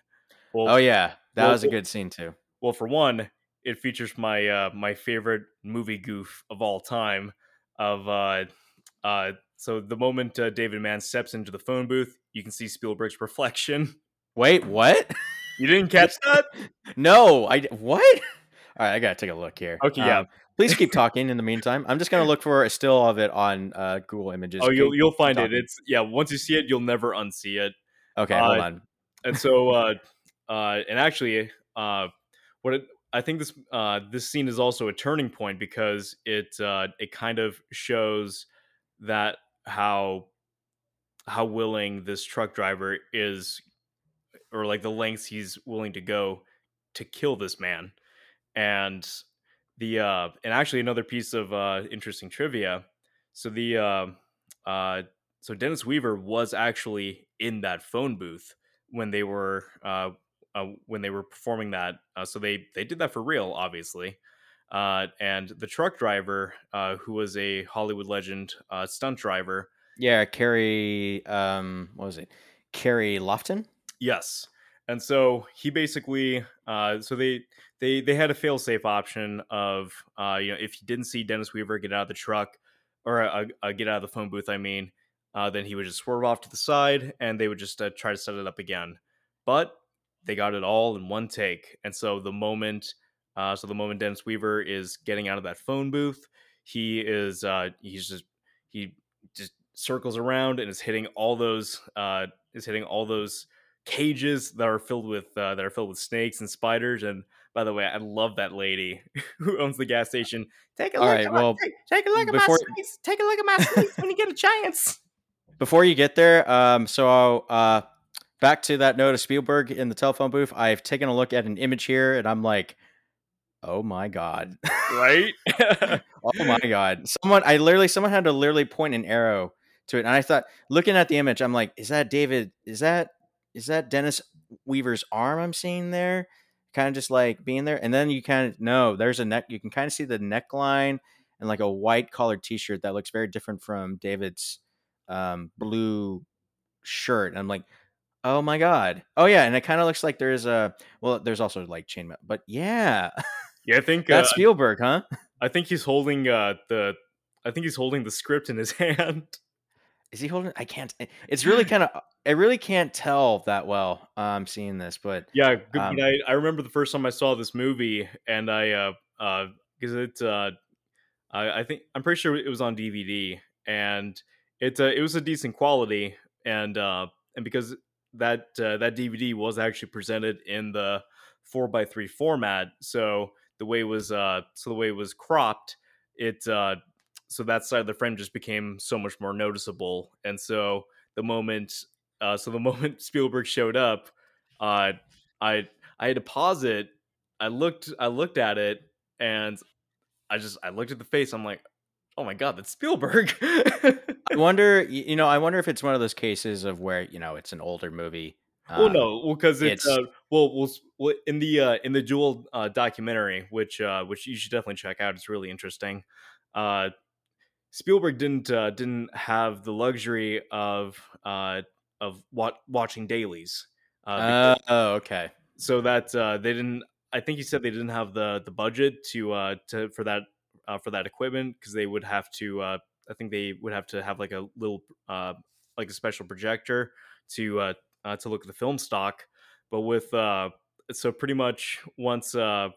Well, oh yeah. That well, was a good scene too. well for one, it features my uh my favorite movie goof of all time of uh uh so the moment uh, David Mann steps into the phone booth, you can see Spielberg's reflection. wait what You didn't catch that? no i what all right i gotta take a look here Okay, yeah. Um, please keep talking in the meantime i'm just gonna look for a still of it on uh google images oh, you'll you'll find it. It's yeah. Once you see it, you'll never unsee it. okay hold uh, on and so uh uh and actually uh what it, i think this uh this scene is also a turning point because it uh it kind of shows that how how willing this truck driver is or like the lengths he's willing to go to kill this man. And the uh and actually another piece of uh interesting trivia so the uh uh so dennis weaver was actually in that phone booth when they were uh, uh when they were performing that uh, so they they did that for real obviously uh and the truck driver uh who was a hollywood legend uh stunt driver Yeah, Carrie. Um, what was it? Carey Loftin. Yes. And so he basically uh so they they they had a fail safe option of uh you know if he didn't see Dennis Weaver get out of the truck or uh, uh, get out of the phone booth I mean uh then he would just swerve off to the side and they would just uh, try to set it up again. But they got it all in one take. And so the moment uh so the moment Dennis Weaver is getting out of that phone booth, he is uh he's just he just circles around and is hitting all those uh is hitting all those cages that are filled with uh, that are filled with snakes and spiders. And by the way, I love that lady who owns the gas station. Take a All look. right, at my, well, take, take a look at before- my snakes. Take a look at my snakes when you get a chance. Before you get there, um, so uh, back to that note of Spielberg in the telephone booth. I've taken a look at an image here, and I'm like, oh my god, Right? oh my god. Someone, I literally, someone had to literally point an arrow to it, and I thought, looking at the image, I'm like, is that David? Is that is that Dennis Weaver's arm I'm seeing there? Kind of just like being there, and then you kind of no, there's a neck. You can kind of see the neckline and like a white collared T-shirt that looks very different from David's um, blue shirt. And I'm like, oh my god, oh yeah, and it kind of looks like there's a well, there's also like chainmail, but yeah, yeah, I think uh, that's Spielberg, huh? I think he's holding uh, the I think he's holding the script in his hand. Is he holding? I can't. It's really kind of. I really can't tell that well. Um, seeing this, but Yeah, good, Um, I, I remember the first time I saw this movie, and I uh uh because it uh I, I think I'm pretty sure it was on DVD, and it uh, it was a decent quality, and uh and because that uh, that DVD was actually presented in the four by three format, so the way it was uh so the way it was cropped, it uh so that side of the frame just became so much more noticeable, and so the moment uh so the moment Spielberg showed up, uh I I had to pause it. I looked I looked at it and I just I looked at the face. I'm like, oh my god, that's Spielberg. I wonder. You know, I wonder if it's one of those cases of where you know it's an older movie. Well, um, no, well, because it's, it's- uh, well, well, well, in the uh, in the Duel uh, documentary, which uh, which you should definitely check out. It's really interesting. Uh, Spielberg didn't uh, didn't have the luxury of uh, of wat- watching dailies. Uh, because- Uh, oh, okay. so that uh, they didn't I think he said they didn't have the the budget to uh to for that uh, for that equipment because they would have to uh I think they would have to have like a little uh like a special projector to uh, uh to look at the film stock. But with uh so pretty much once uh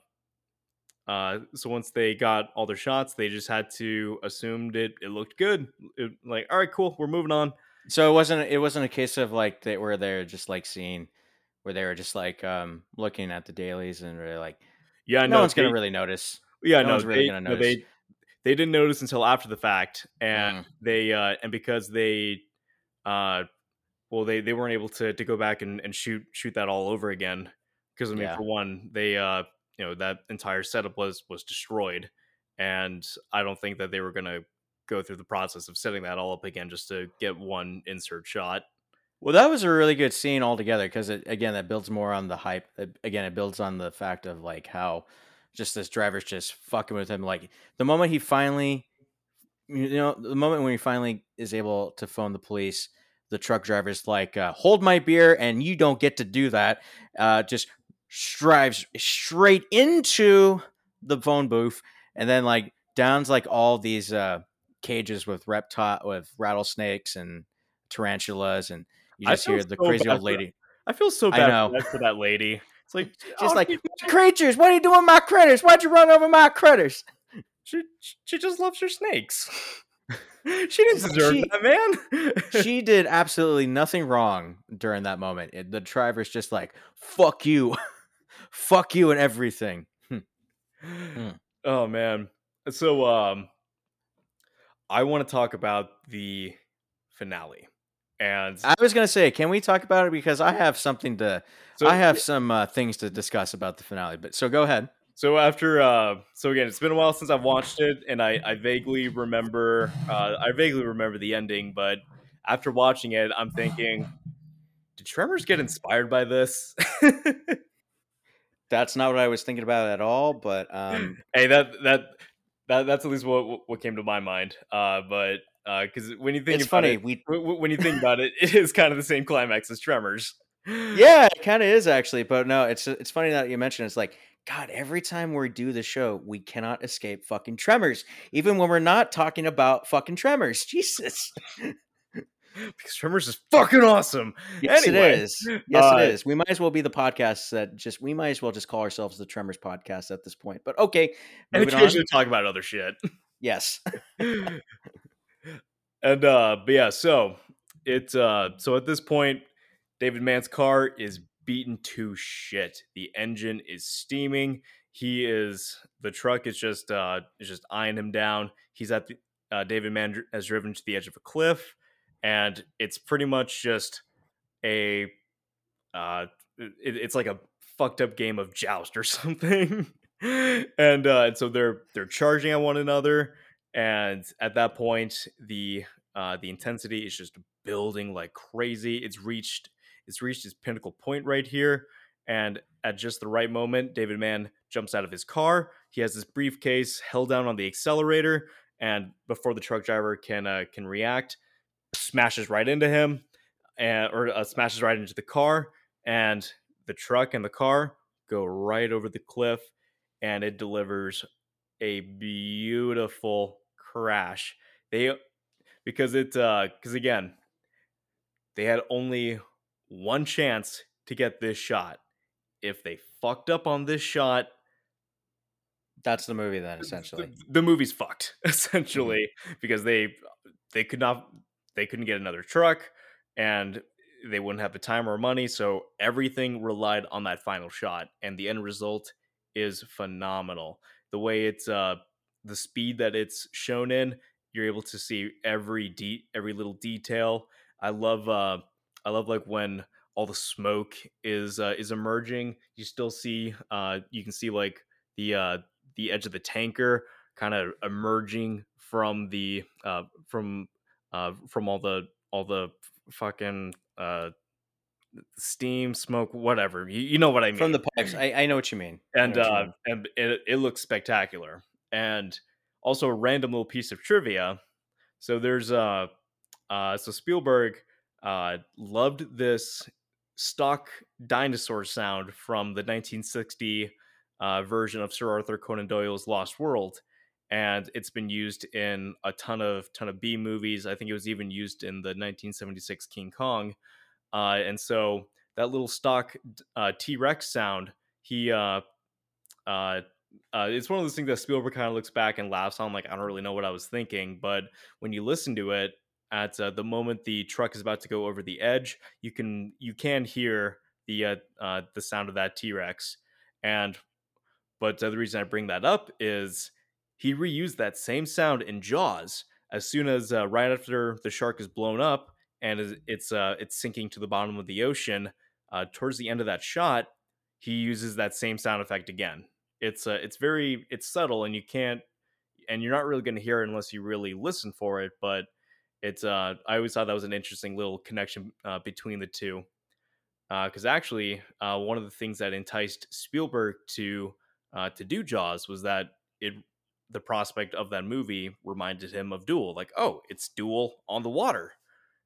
uh so once they got all their shots, they just had to assume that it looked good. It, like all right, cool, we're moving on. So it wasn't it wasn't a case of like they were they're just like seeing where they were just like um looking at the dailies and they're like Yeah, no, no, one's gonna really notice. Yeah, No no, one's really they, gonna no, they they didn't notice until after the fact, and Mm. they uh and because they uh well they they weren't able to to go back and, and shoot shoot that all over again because I mean Yeah. for one they uh you know that entire setup was was destroyed, and I don't think that they were gonna go through the process of setting that all up again just to get one insert shot. Well, that was a really good scene altogether because it again that builds more on the hype. It- Again, it builds on the fact of like how just this driver's just fucking with him. Like the moment he finally, you know, the moment when he finally is able to phone the police, the truck driver's like, uh, "Hold my beer," and you don't get to do that. Uh, just drives straight into the phone booth, and then like downs like all these uh, cages with reptile with rattlesnakes and tarantulas and you just hear the so crazy old for- lady I feel so I bad know. for that, lady. It's like just oh, like she, creatures what are you doing with my critters why'd you run over my critters she she just loves her snakes. she didn't deserve She- that, man. she did absolutely nothing wrong during that moment It- the driver's just like fuck you fuck you and everything Hmm. oh man. So um I want to talk about the finale. And i was gonna say can we talk about it because i have something to so i have some uh, things to discuss about the finale but so go ahead so after uh so again it's been a while since I've watched it and I I vaguely remember uh I vaguely remember the ending, but after watching it I'm thinking did Tremors get inspired by this? that's not what i was thinking about at all but um hey, that that that that's at least what what came to my mind. Uh but uh cuz when you think it's about funny it, we when you think about it, it is kind of the same climax as Tremors. Yeah, it kind of is actually, but no, it's it's funny that you mentioned. It's like God, every time we do the show, we cannot escape fucking tremors, even when we're not talking about fucking tremors. Jesus, because Tremors is fucking awesome. yes, Anyway, it is. Yes, uh, it is. We might as well be the podcast that just we might as well just call ourselves the Tremors podcast at this point. But okay, And moving on. occasionally talk about other shit. Yes, and uh but yeah, so it uh so at this point, David Mann's car is beaten to shit. The engine is steaming. He is the truck is just uh is just eyeing him down. He's at the uh, David Mann has driven to the edge of a cliff, and it's pretty much just a uh it, it's like a fucked up game of joust or something. and uh and so they're they're charging at one another and at that point the uh the intensity is just building like crazy it's reached it's reached its pinnacle point right here and at just the right moment david mann jumps out of his car he has his briefcase held down on the accelerator and before the truck driver can uh, can react smashes right into him and or uh, smashes right into the car and the truck and the car go right over the cliff and it delivers a beautiful crash. They because it uh because again they had only one chance to get this shot. If they fucked up on this shot, that's the movie then. Essentially, the, the movie's fucked essentially because they they could not they couldn't get another truck and they wouldn't have the time or money so everything relied on that final shot and the end result is phenomenal the way it's uh the speed that it's shown in you're able to see every de- every little detail i love uh i love like when all the smoke is uh, is emerging you still see uh you can see like the uh the edge of the tanker kind of emerging from the uh from uh from all the all the fucking uh steam smoke whatever you, you know what i mean from the pipes, I, I know what you mean. And uh mean. and it, it looks spectacular and also a random little piece of trivia so there's uh uh so spielberg uh loved this stock dinosaur sound from the 1960 uh, version of Sir Arthur Conan Doyle's Lost World, and it's been used in a ton of ton of B movies. I think it was even used in the 1976 King Kong, uh, and so that little stock uh, T Rex sound, he uh, uh, uh, it's one of those things that Spielberg kind of looks back and laughs on. Like I don't really know what I was thinking, but when you listen to it, at uh, the moment the truck is about to go over the edge, you can you can hear the uh, uh, the sound of that T Rex. And but uh, the reason I bring that up is he reused that same sound in Jaws as soon as uh, right after the shark is blown up and it's uh, it's sinking to the bottom of the ocean. Uh, towards the end of that shot, he uses that same sound effect again. It's uh, it's very it's subtle and you can't and you're not really going to hear it unless you really listen for it. But it's uh, I always thought that was an interesting little connection uh, between the two because actually uh, one of the things that enticed Spielberg to uh, to do Jaws was that it the prospect of that movie reminded him of Duel. Like, oh, it's Duel on the water,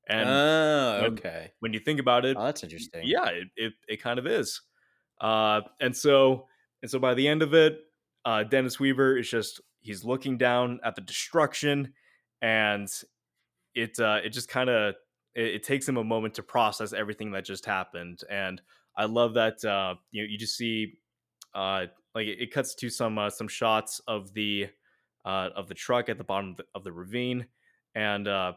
and oh, when- okay. when you think about it, Oh, that's interesting. yeah, it it, it kind of is. Uh, and so and so by the end of it, uh, Dennis Weaver is just he's looking down at the destruction, and it uh, it just kind of it, it takes him a moment to process everything that just happened. And I love that uh, you know you just see uh, like it, it cuts to some uh, some shots of the uh, of the truck at the bottom of the, of the ravine, and uh,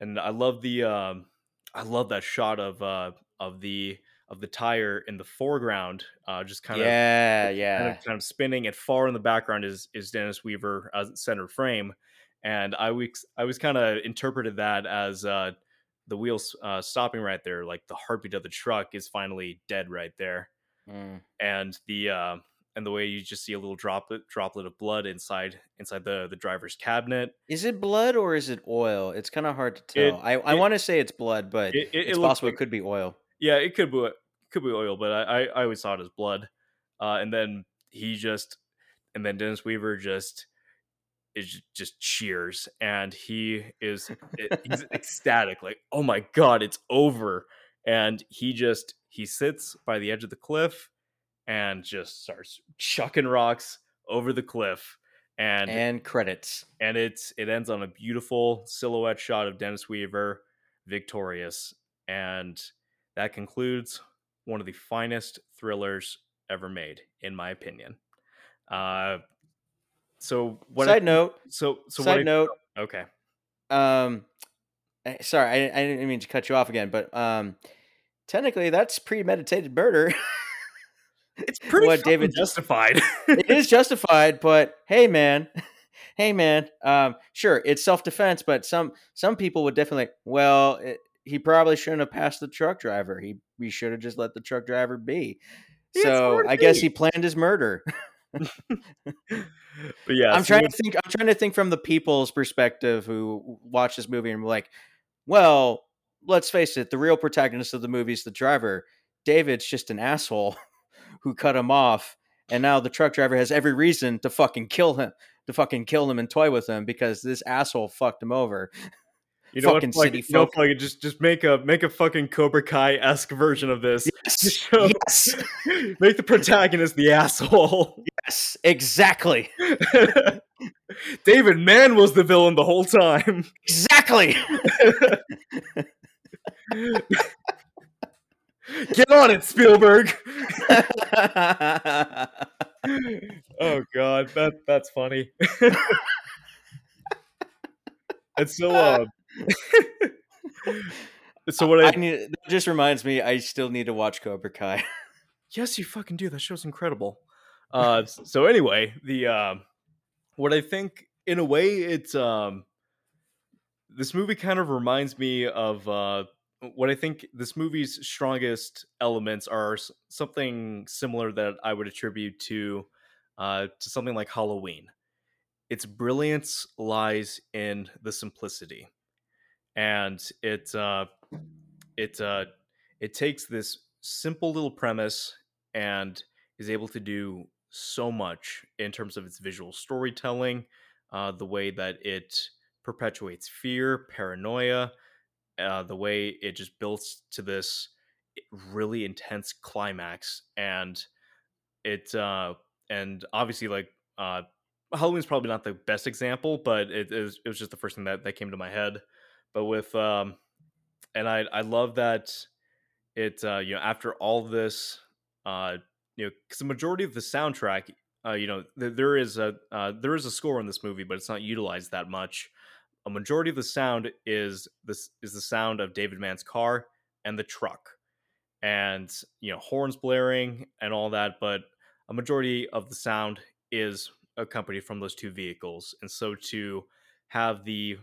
and I love the um, I love that shot of uh, of the of the tire in the foreground, uh, just kind of yeah, kind yeah. of, kind of spinning, and far in the background is is Dennis Weaver as center frame, and I was I was kind of interpreted that as uh, the wheels uh, stopping right there, like the heartbeat of the truck is finally dead right there, Mm. and the uh, and the way you just see a little droplet droplet of blood inside inside the the driver's cabinet. Is it blood or is it oil? It's kind of hard to It- tell. I, I want to say it's blood, but It, it, it it's possible like- it could be oil. Yeah, it could be could be oil, but I I, I always saw it as blood. Uh, and then he just, and then Dennis Weaver just is just cheers, and he is he's ecstatic, like oh my god, it's over. And he just he sits by the edge of the cliff and just starts chucking rocks over the cliff, and And credits. and it's it ends on a beautiful silhouette shot of Dennis Weaver victorious and that concludes one of the finest thrillers ever made in my opinion uh so what Side I, note. so so what I, side note. okay Um, eh, sorry, I, I didn't mean to cut you off again, but um, technically that's premeditated murder. it's pretty what David justified it is justified, but hey, man, hey, man. Um, sure, it's self defense, but some some people would definitely. Well, it, he probably shouldn't have passed the truck driver. He we should have just let the truck driver be. Yeah, So I guess he planned his murder. but yeah I'm so trying to think. I'm trying to think from the people's perspective who watch this movie and were like, well, let's face it, the real protagonist of the movie is the driver. David's just an asshole who cut him off, and now the truck driver has every reason to fucking kill him, to fucking kill him and toy with him because this asshole fucked him over. you know fucking what, like, you know, folk. like, just just make a make a fucking cobra kai esque version of this Yes, yes, make the protagonist the asshole yes, exactly, David Mann was the villain the whole time. exactly. Get on it, Spielberg. oh god, that that's funny. it's so uh So what I, I need. That just reminds me. I still need to watch Cobra Kai. Yes, you fucking do. That show's incredible. Uh so anyway, the um what I think in a way it's um this movie kind of reminds me of uh what I think this movie's strongest elements are something similar that I would attribute to uh to something like Halloween. Its brilliance lies in the simplicity. And it uh it uh it takes this simple little premise and is able to do so much in terms of its visual storytelling, uh, the way that it perpetuates fear, paranoia, uh, the way it just builds to this really intense climax, and it uh, and obviously like uh Halloween's probably not the best example, but it, it was it was just the first thing that that came to my head. But with um, and I I love that it uh you know after all this uh you know because the majority of the soundtrack uh you know th- there is a uh, there is a score in this movie, but it's not utilized that much. A majority of the sound is this is the sound of David Mann's car and the truck, and you know horns blaring and all that, but a majority of the sound is accompanied from those two vehicles and so to have the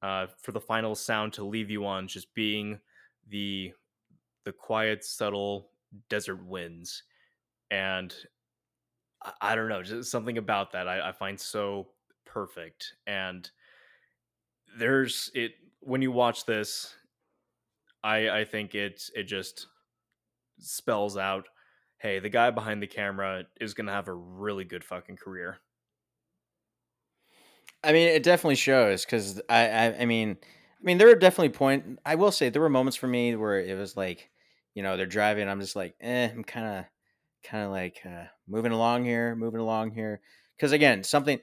uh for the final sound to leave you on just being the the quiet subtle desert winds and i, I don't know just something about that I, I find so perfect and there's it when you watch this i i think it it just spells out hey the guy behind the camera is gonna have a really good fucking career I mean, it definitely shows because I, I, I mean, I mean, there are definitely point. I will say there were moments for me where it was like, you know, they're driving. I'm just like, eh, I'm kind of, kind of like uh, moving along here, moving along here. Because again, something.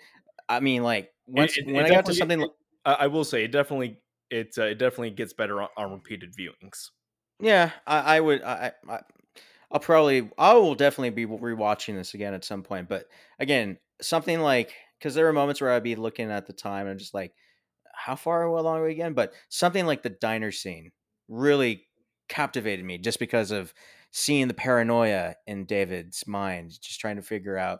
I mean, like once it- when it I got to something, like, I, will say it definitely it uh, it definitely gets better on, on repeated viewings. yeah, I, I would, I, I, I'll probably, I will definitely be rewatching this again at some point. But again, something like because there were moments where I'd be looking at the time and just like, how far along are we again? But something like the diner scene really captivated me just because of seeing the paranoia in David's mind, just trying to figure out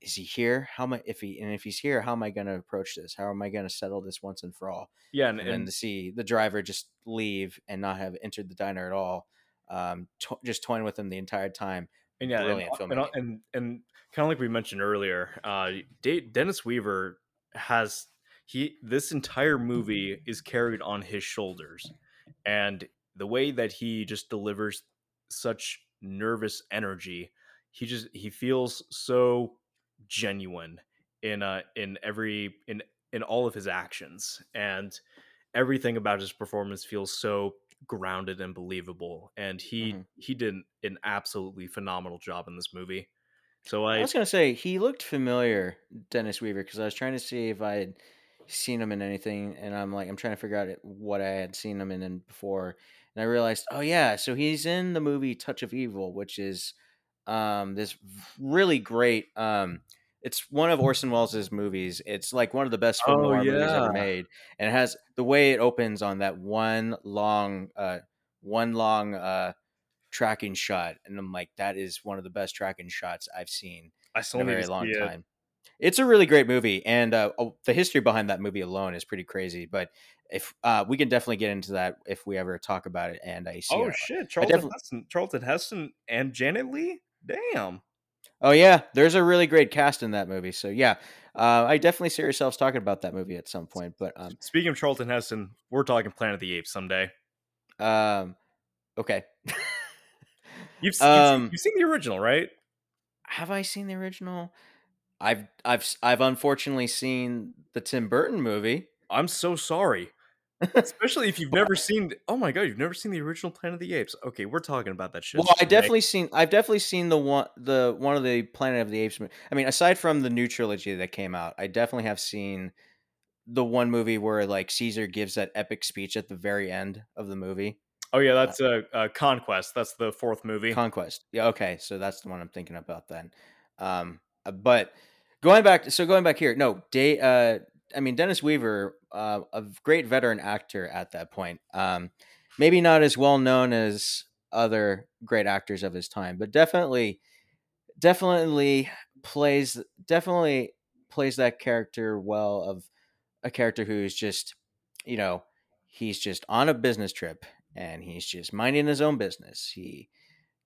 is he here? How am I if he and if he's here, how am I going to approach this? How am I going to settle this once and for all? Yeah, and, And, then and to see the driver just leave and not have entered the diner at all, um, to- just toying with him the entire time. and yeah, brilliant and, filmmaking. and and kind of like we mentioned earlier, uh, De- Dennis Weaver has he this entire movie is carried on his shoulders, and the way that he just delivers such nervous energy, he just he feels so genuine in uh in every in in all of his actions and everything about his performance feels so grounded and believable and he Mhm. he did an absolutely phenomenal job in this movie so I i was gonna say he looked familiar, Dennis Weaver, because I was trying to see if I had seen him in anything, and I'm like, I'm trying to figure out what I had seen him in before, and I realized, oh yeah, so he's in the movie Touch of Evil, which is um this really great um it's one of Orson Welles' movies. It's like one of the best film Oh, noir movies ever made, and it has the way it opens on that one long, uh, one long uh, tracking shot, and I'm like, that is one of the best tracking shots I've seen i still in a very long see it. time. It's a really great movie, and uh, oh, the history behind that movie alone is pretty crazy. But if uh, we can definitely get into that if we ever talk about it, and I see. oh shit charlton definitely- heston charlton heston and janet leigh damn Oh yeah, there's a really great cast in that movie. So yeah, uh, I definitely see yourselves talking about that movie at some point. But um, speaking of charlton heston we're talking planet of the apes someday um, okay. you've, se- you've, seen- Um, you've seen the original right Have I seen the original? I've I've I've unfortunately seen the Tim Burton movie. I'm so sorry especially if you've never seen oh my god you've never seen the original planet of the apes okay we're talking about that shit Well, I definitely seen. I've definitely seen the one, the one of the Planet of the Apes. I mean, aside from the new trilogy that came out, I definitely have seen the one movie where like Caesar gives that epic speech at the very end of the movie, oh yeah that's a uh, uh, conquest that's the fourth movie Conquest. Yeah, okay, so that's the one I'm thinking about then. Um, uh, but going back, so going back here, no, day. Uh, I mean, Dennis Weaver, uh, a great veteran actor at that point. Um, maybe not as well known as other great actors of his time, but definitely, definitely plays definitely plays that character well of a character who's just, you know, he's just on a business trip and he's just minding his own business. He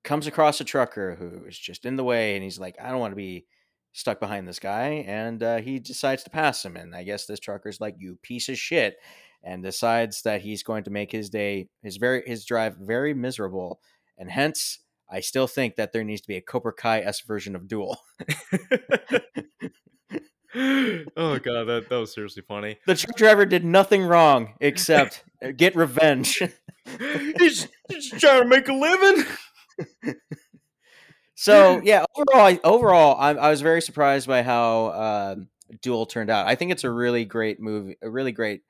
comes across a trucker who is just in the way and he's like, I don't want to be stuck behind this guy. And uh, he decides to pass him. And I guess this trucker's like, you piece of shit. And decides that he's going to make his day, his very, his drive very miserable. And hence, I still think that there needs to be a Cobra Kai S version of Duel. oh god that, that was seriously funny The truck driver did nothing wrong except uh, get revenge. he's, he's trying to make a living so yeah, overall, I, overall, I, I was very surprised by how um Duel turned out. I think it's a really great movie, a really great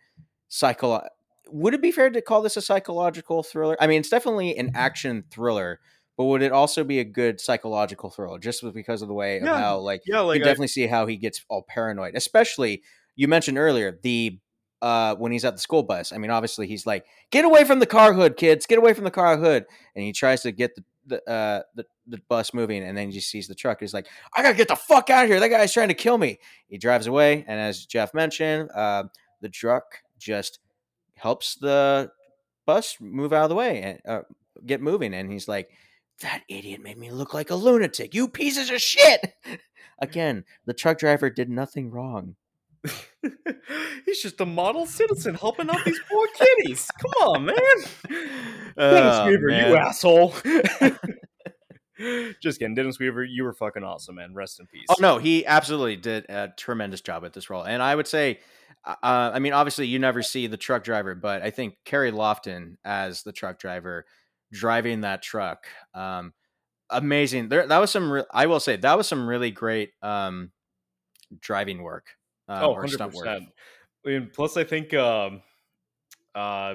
psycho. Would it be fair to call this a psychological thriller? I mean, it's definitely an action thriller, but would it also be a good psychological thriller just because of the way Yeah, of how like Yeah, you like can I- definitely see how he gets all paranoid. Especially you mentioned earlier the uh when he's at the school bus. I mean, obviously he's like, "Get away from the car hood, kids! Get away from the car hood!" And he tries to get the the uh the, the bus moving, and then he sees the truck. He's like, "I gotta get the fuck out of here! That guy's trying to kill me." He drives away, and as Jeff mentioned, uh, the truck just helps the bus move out of the way and uh, get moving. And he's like, "That idiot made me look like a lunatic! You pieces of shit!" Again, the truck driver did nothing wrong. He's just a model citizen helping out these poor kitties. Come on, man. Dennis Oh, Weaver, you asshole. just kidding. Dennis Weaver, you were fucking awesome, man. Rest in peace. Oh no, he absolutely did a tremendous job at this role, and I would say, uh, I mean, obviously you never see the truck driver, but I think Carey Loftin as the truck driver driving that truck, um, amazing. There, that was some. Re- I will say that was some really great um, driving work. Um, Oh, or stunt work. 100%. I mean, plus I think um uh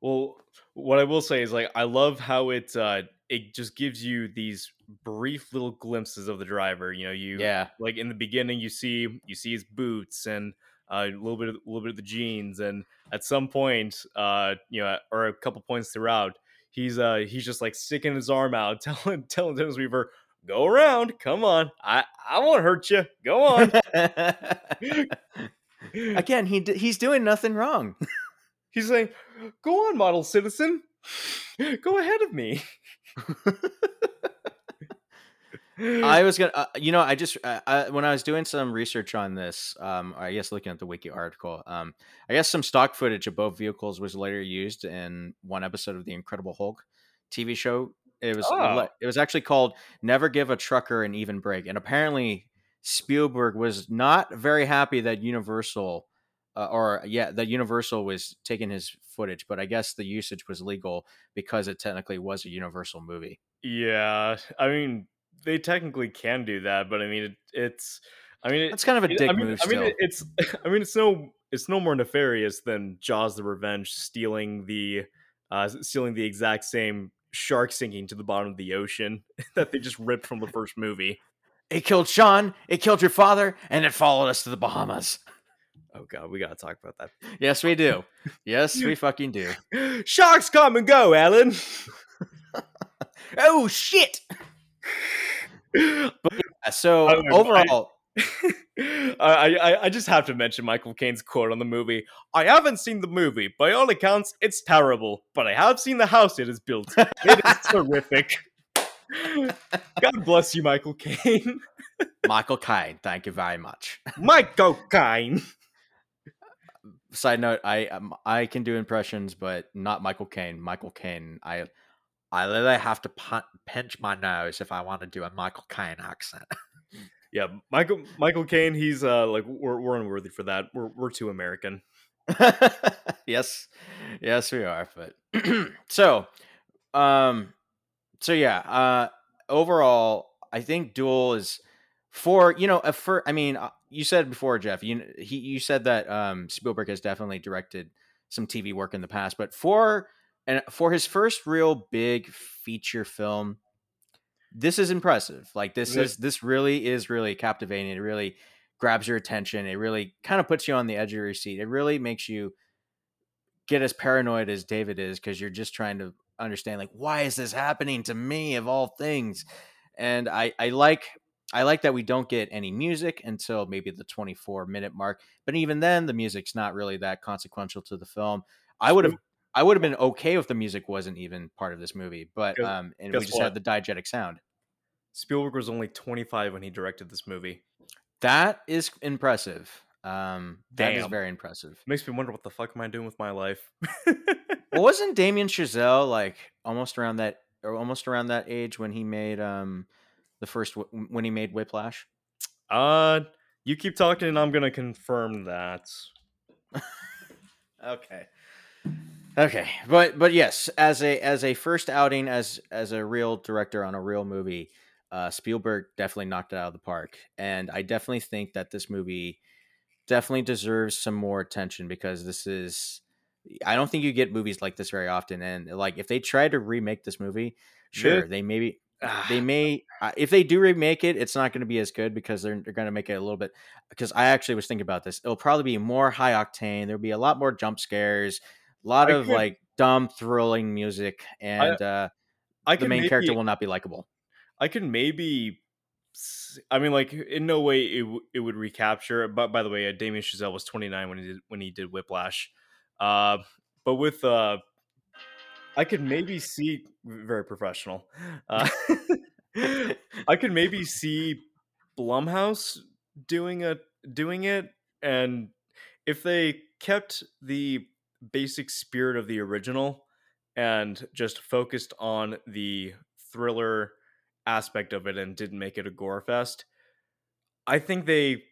well what I will say is like I love how it uh it just gives you these brief little glimpses of the driver. You know, you Yeah, like in the beginning you see you see his boots and uh, a little bit of, a little bit of the jeans and at some point uh you know or a couple points throughout he's uh he's just like sticking his arm out telling telling Dennis Weaver go around come on I I won't hurt you go on Again, he he's doing nothing wrong. He's saying, "Go on, model citizen, go ahead of me." I was gonna, uh, you know, I just uh, I, when I was doing some research on this, um, I guess looking at the wiki article, um, I guess some stock footage of both vehicles was later used in one episode of the Incredible Hulk TV show. It was Oh. it was actually called "Never Give a Trucker an Even Break," and apparently Spielberg was not very happy that Universal. Uh, or yeah, that Universal was taking his footage, but I guess the usage was legal because it technically was a Universal movie. yeah, I mean, they technically can do that, but I mean, it, it's, I mean, it, That's kind of a it- dick I mean, move. I mean, still. it's, I mean, it's no, it's no more nefarious than Jaws: The Revenge stealing the, uh, stealing the exact same shark sinking to the bottom of the ocean that they just ripped from the first movie. It killed Sean. It killed your father, and it followed us to the Bahamas. Oh god, we gotta talk about that. Yes, we do. Yes, we fucking do. Sharks come and go, Alan. Oh shit! Uh, So I don't overall, I, I I just have to mention Michael Caine's quote on the movie. I haven't seen the movie. By all accounts, it's terrible, but I have seen the house it is built. It is terrific. God bless you, Michael Caine. Michael Caine, thank you very much. Michael Caine. Side note: I um, I can do impressions, but not Michael Caine. Michael Caine, I I literally have to pinch my nose if I want to do a Michael Caine accent. Yeah, Michael Michael Caine. He's uh like we're we're unworthy for that. We're we're too American. yes, yes, we are. But so, um, so yeah. Uh, overall, I think Duel is for you know a for. I mean, uh, you said before, Jeff. You he you said that um Spielberg has definitely directed some TV work in the past, but for and for his first real big feature film, this is impressive. Like this Yeah. is this really is really captivating. It really grabs your attention. It really kind of puts you on the edge of your seat. It really makes you get as paranoid as David is because you're just trying to understand like why is this happening to me of all things. And I I like I like that we don't get any music until maybe the 24 minute mark. But even then, the music's not really that consequential to the film. I would have I would have been okay if the music wasn't even part of this movie, but um, and we just what? had the diegetic sound. Spielberg was only 25 when he directed this movie. That is impressive. Um, that is Damn. very impressive. Makes me wonder what the fuck am I doing with my life. Well, wasn't Damien Chazelle like almost around that or almost around that age when he made um the first when he made Whiplash? uh, you keep talking, and I'm gonna confirm that. Okay. Okay, but but yes, as a as a first outing as as a real director on a real movie, uh, Spielberg definitely knocked it out of the park, and I definitely think that this movie definitely deserves some more attention because this is. I don't think you get movies like this very often, and like if they try to remake this movie, sure, This- they maybe Ah, they may uh, if they do remake it it's not going to be as good because they're, they're going to make it a little bit because i actually was thinking about this it'll probably be more high octane there'll be a lot more jump scares a lot I of could- like dumb thrilling music and uh I the main maybe, character will not be likable I can maybe. I mean, like in no way it, it would recapture. But by the way, uh, Damien Chazelle was 29 when he did when he did Whiplash. Uh, but with uh, I could maybe see very professional. Uh, I could maybe see Blumhouse doing a doing it, and if they kept the basic spirit of the original and just focused on the thriller aspect of it and didn't make it a gore fest, I think they,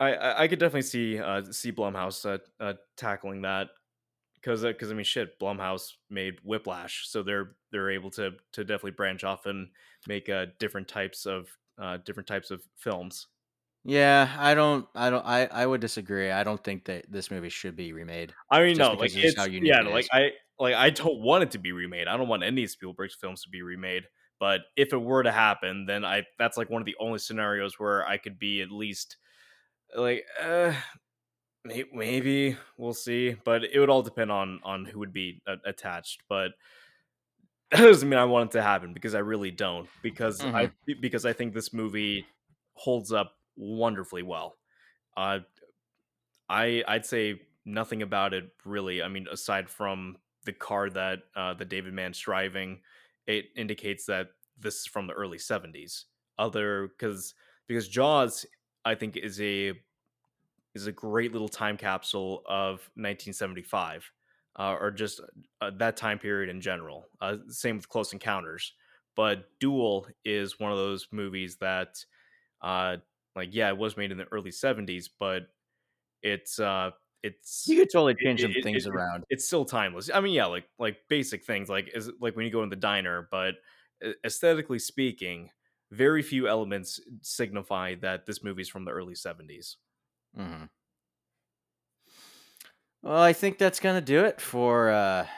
I I, could definitely see uh, see Blumhouse uh, uh, tackling that because because I mean shit, Blumhouse made Whiplash, so they're they're able to to definitely branch off and make uh, different types of uh, different types of films. yeah i don't i don't i i would disagree i don't think that this movie should be remade I mean, no, like because of just it's how unique yeah, it like. I like I don't want it to be remade. I don't want any of Spielberg's films to be remade. But if it were to happen, then I that's like one of the only scenarios where I could be at least like uh maybe we'll see, but it would all depend on on who would be a- attached. But that doesn't mean I want it to happen because I really don't. Because I because I think this movie holds up wonderfully well. Uh, I I'd say nothing about it really. I mean, aside from the car that uh, the David Mann's driving, it indicates that this is from the early '70s. Other because because Jaws, I think, is a is a great little time capsule of 1975, uh, or just uh, that time period in general. Uh, same with Close Encounters, but Duel is one of those movies that, uh, like, yeah, it was made in the early 70s, but it's uh, it's you could totally it- change some it- things it- around it's still timeless. I mean, yeah, like like basic things, like is like when you go in the diner, but aesthetically speaking, very few elements signify that this movie's from the early 70s. hmm Well, I think that's gonna do it for uh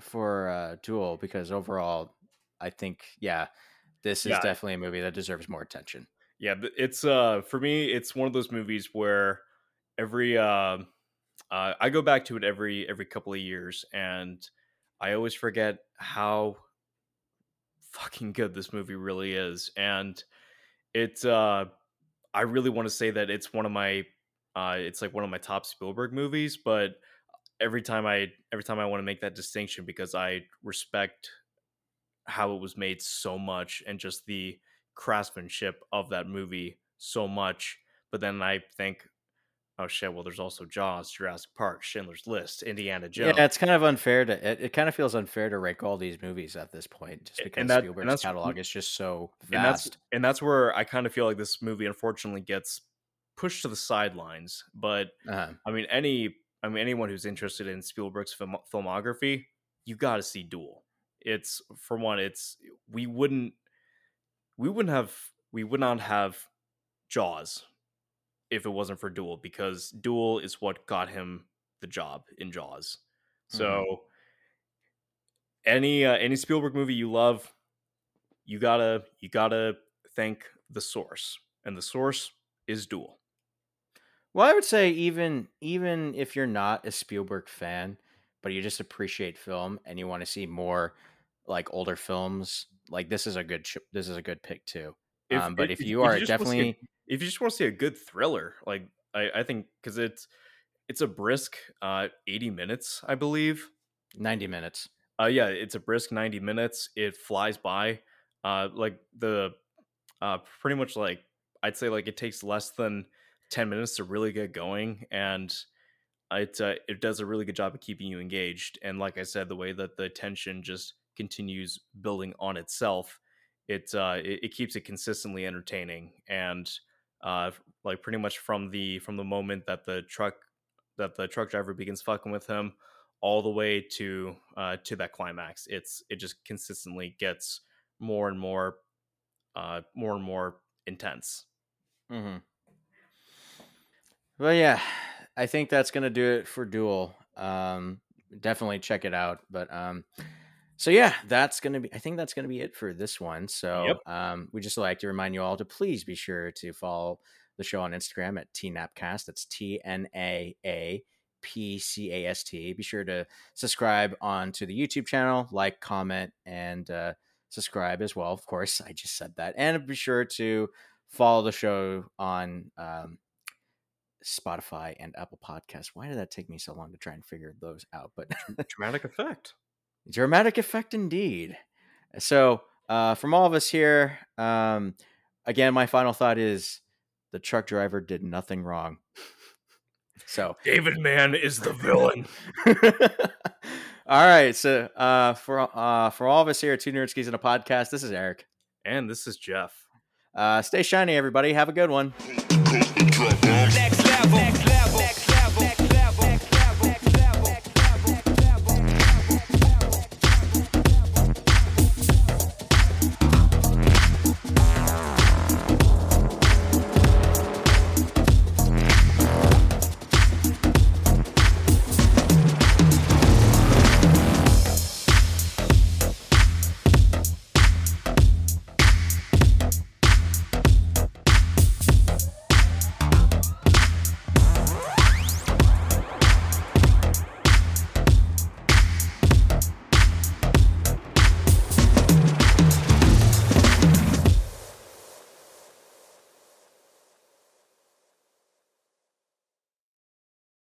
for uh Duel because overall, I think yeah, this is Yeah. definitely a movie that deserves more attention. Yeah, it's uh for me, it's one of those movies where every uh, uh I go back to it every every couple of years, and I always forget how fucking good this movie really is, and it's uh I really want to say that it's one of my uh it's like one of my top Spielberg movies, but every time I every time I want to make that distinction because I respect how it was made so much and just the craftsmanship of that movie so much. But then I think, oh shit, well, there's also Jaws, Jurassic Park, Schindler's List, Indiana Jones. Yeah, it's kind of unfair to it, it kind of feels unfair to rank all these movies at this point just because that- Spielberg's catalog is just so and that's vast. and that's where I kind of feel like this movie unfortunately gets pushed to the sidelines. But Uh-huh. I mean, any I mean anyone who's interested in Spielberg's film, filmography, you got to see Duel. It's for one, it's we wouldn't we wouldn't have we would not have Jaws if it wasn't for Duel because Duel is what got him the job in Jaws. So any uh, any Spielberg movie you love, you gotta you gotta thank the source, and the source is Duel. Well, I would say even even if you're not a Spielberg fan, but you just appreciate film and you want to see more like older films, like this is a good ch- this is a good pick too. Um, but if, you are just wanna see a- definitely if you just want to see a good thriller, like I, I think because it's it's a brisk uh 80 minutes, I believe. 90 minutes. Uh yeah, it's a brisk 90 minutes. It flies by. Uh like the uh pretty much like I'd say like it takes less than 10 minutes to really get going and it uh, it does a really good job of keeping you engaged and like I said the way that the tension just continues building on itself it uh it, it keeps it consistently entertaining and uh like pretty much from the from the moment that the truck that the truck driver begins fucking with him all the way to uh to that climax it's it just consistently gets more and more uh, more and more intense. Mm-hmm. Well, yeah, I think that's gonna do it for Duel. Um, definitely check it out. But um, so yeah, that's gonna be. I think that's gonna be it for this one. So Yep. um, we just like to remind you all to please be sure to follow the show on Instagram at TNAPcast. That's T N A A P C A S T. Be sure to subscribe onto the YouTube channel, like, comment, and uh, subscribe as well. Of course, I just said that, and be sure to follow the show on um, Spotify and Apple Podcasts. Why did that take me so long to try and figure those out? But Dramatic effect. Dramatic effect indeed. So, uh, from all of us here, um, again, my final thought is the truck driver did nothing wrong. So, David Mann is the villain. all right. So, uh, for uh, for all of us here at Two Nerdskis in a podcast, this is Eric. and this is Jeff. Uh, stay shiny, everybody. Have a good one.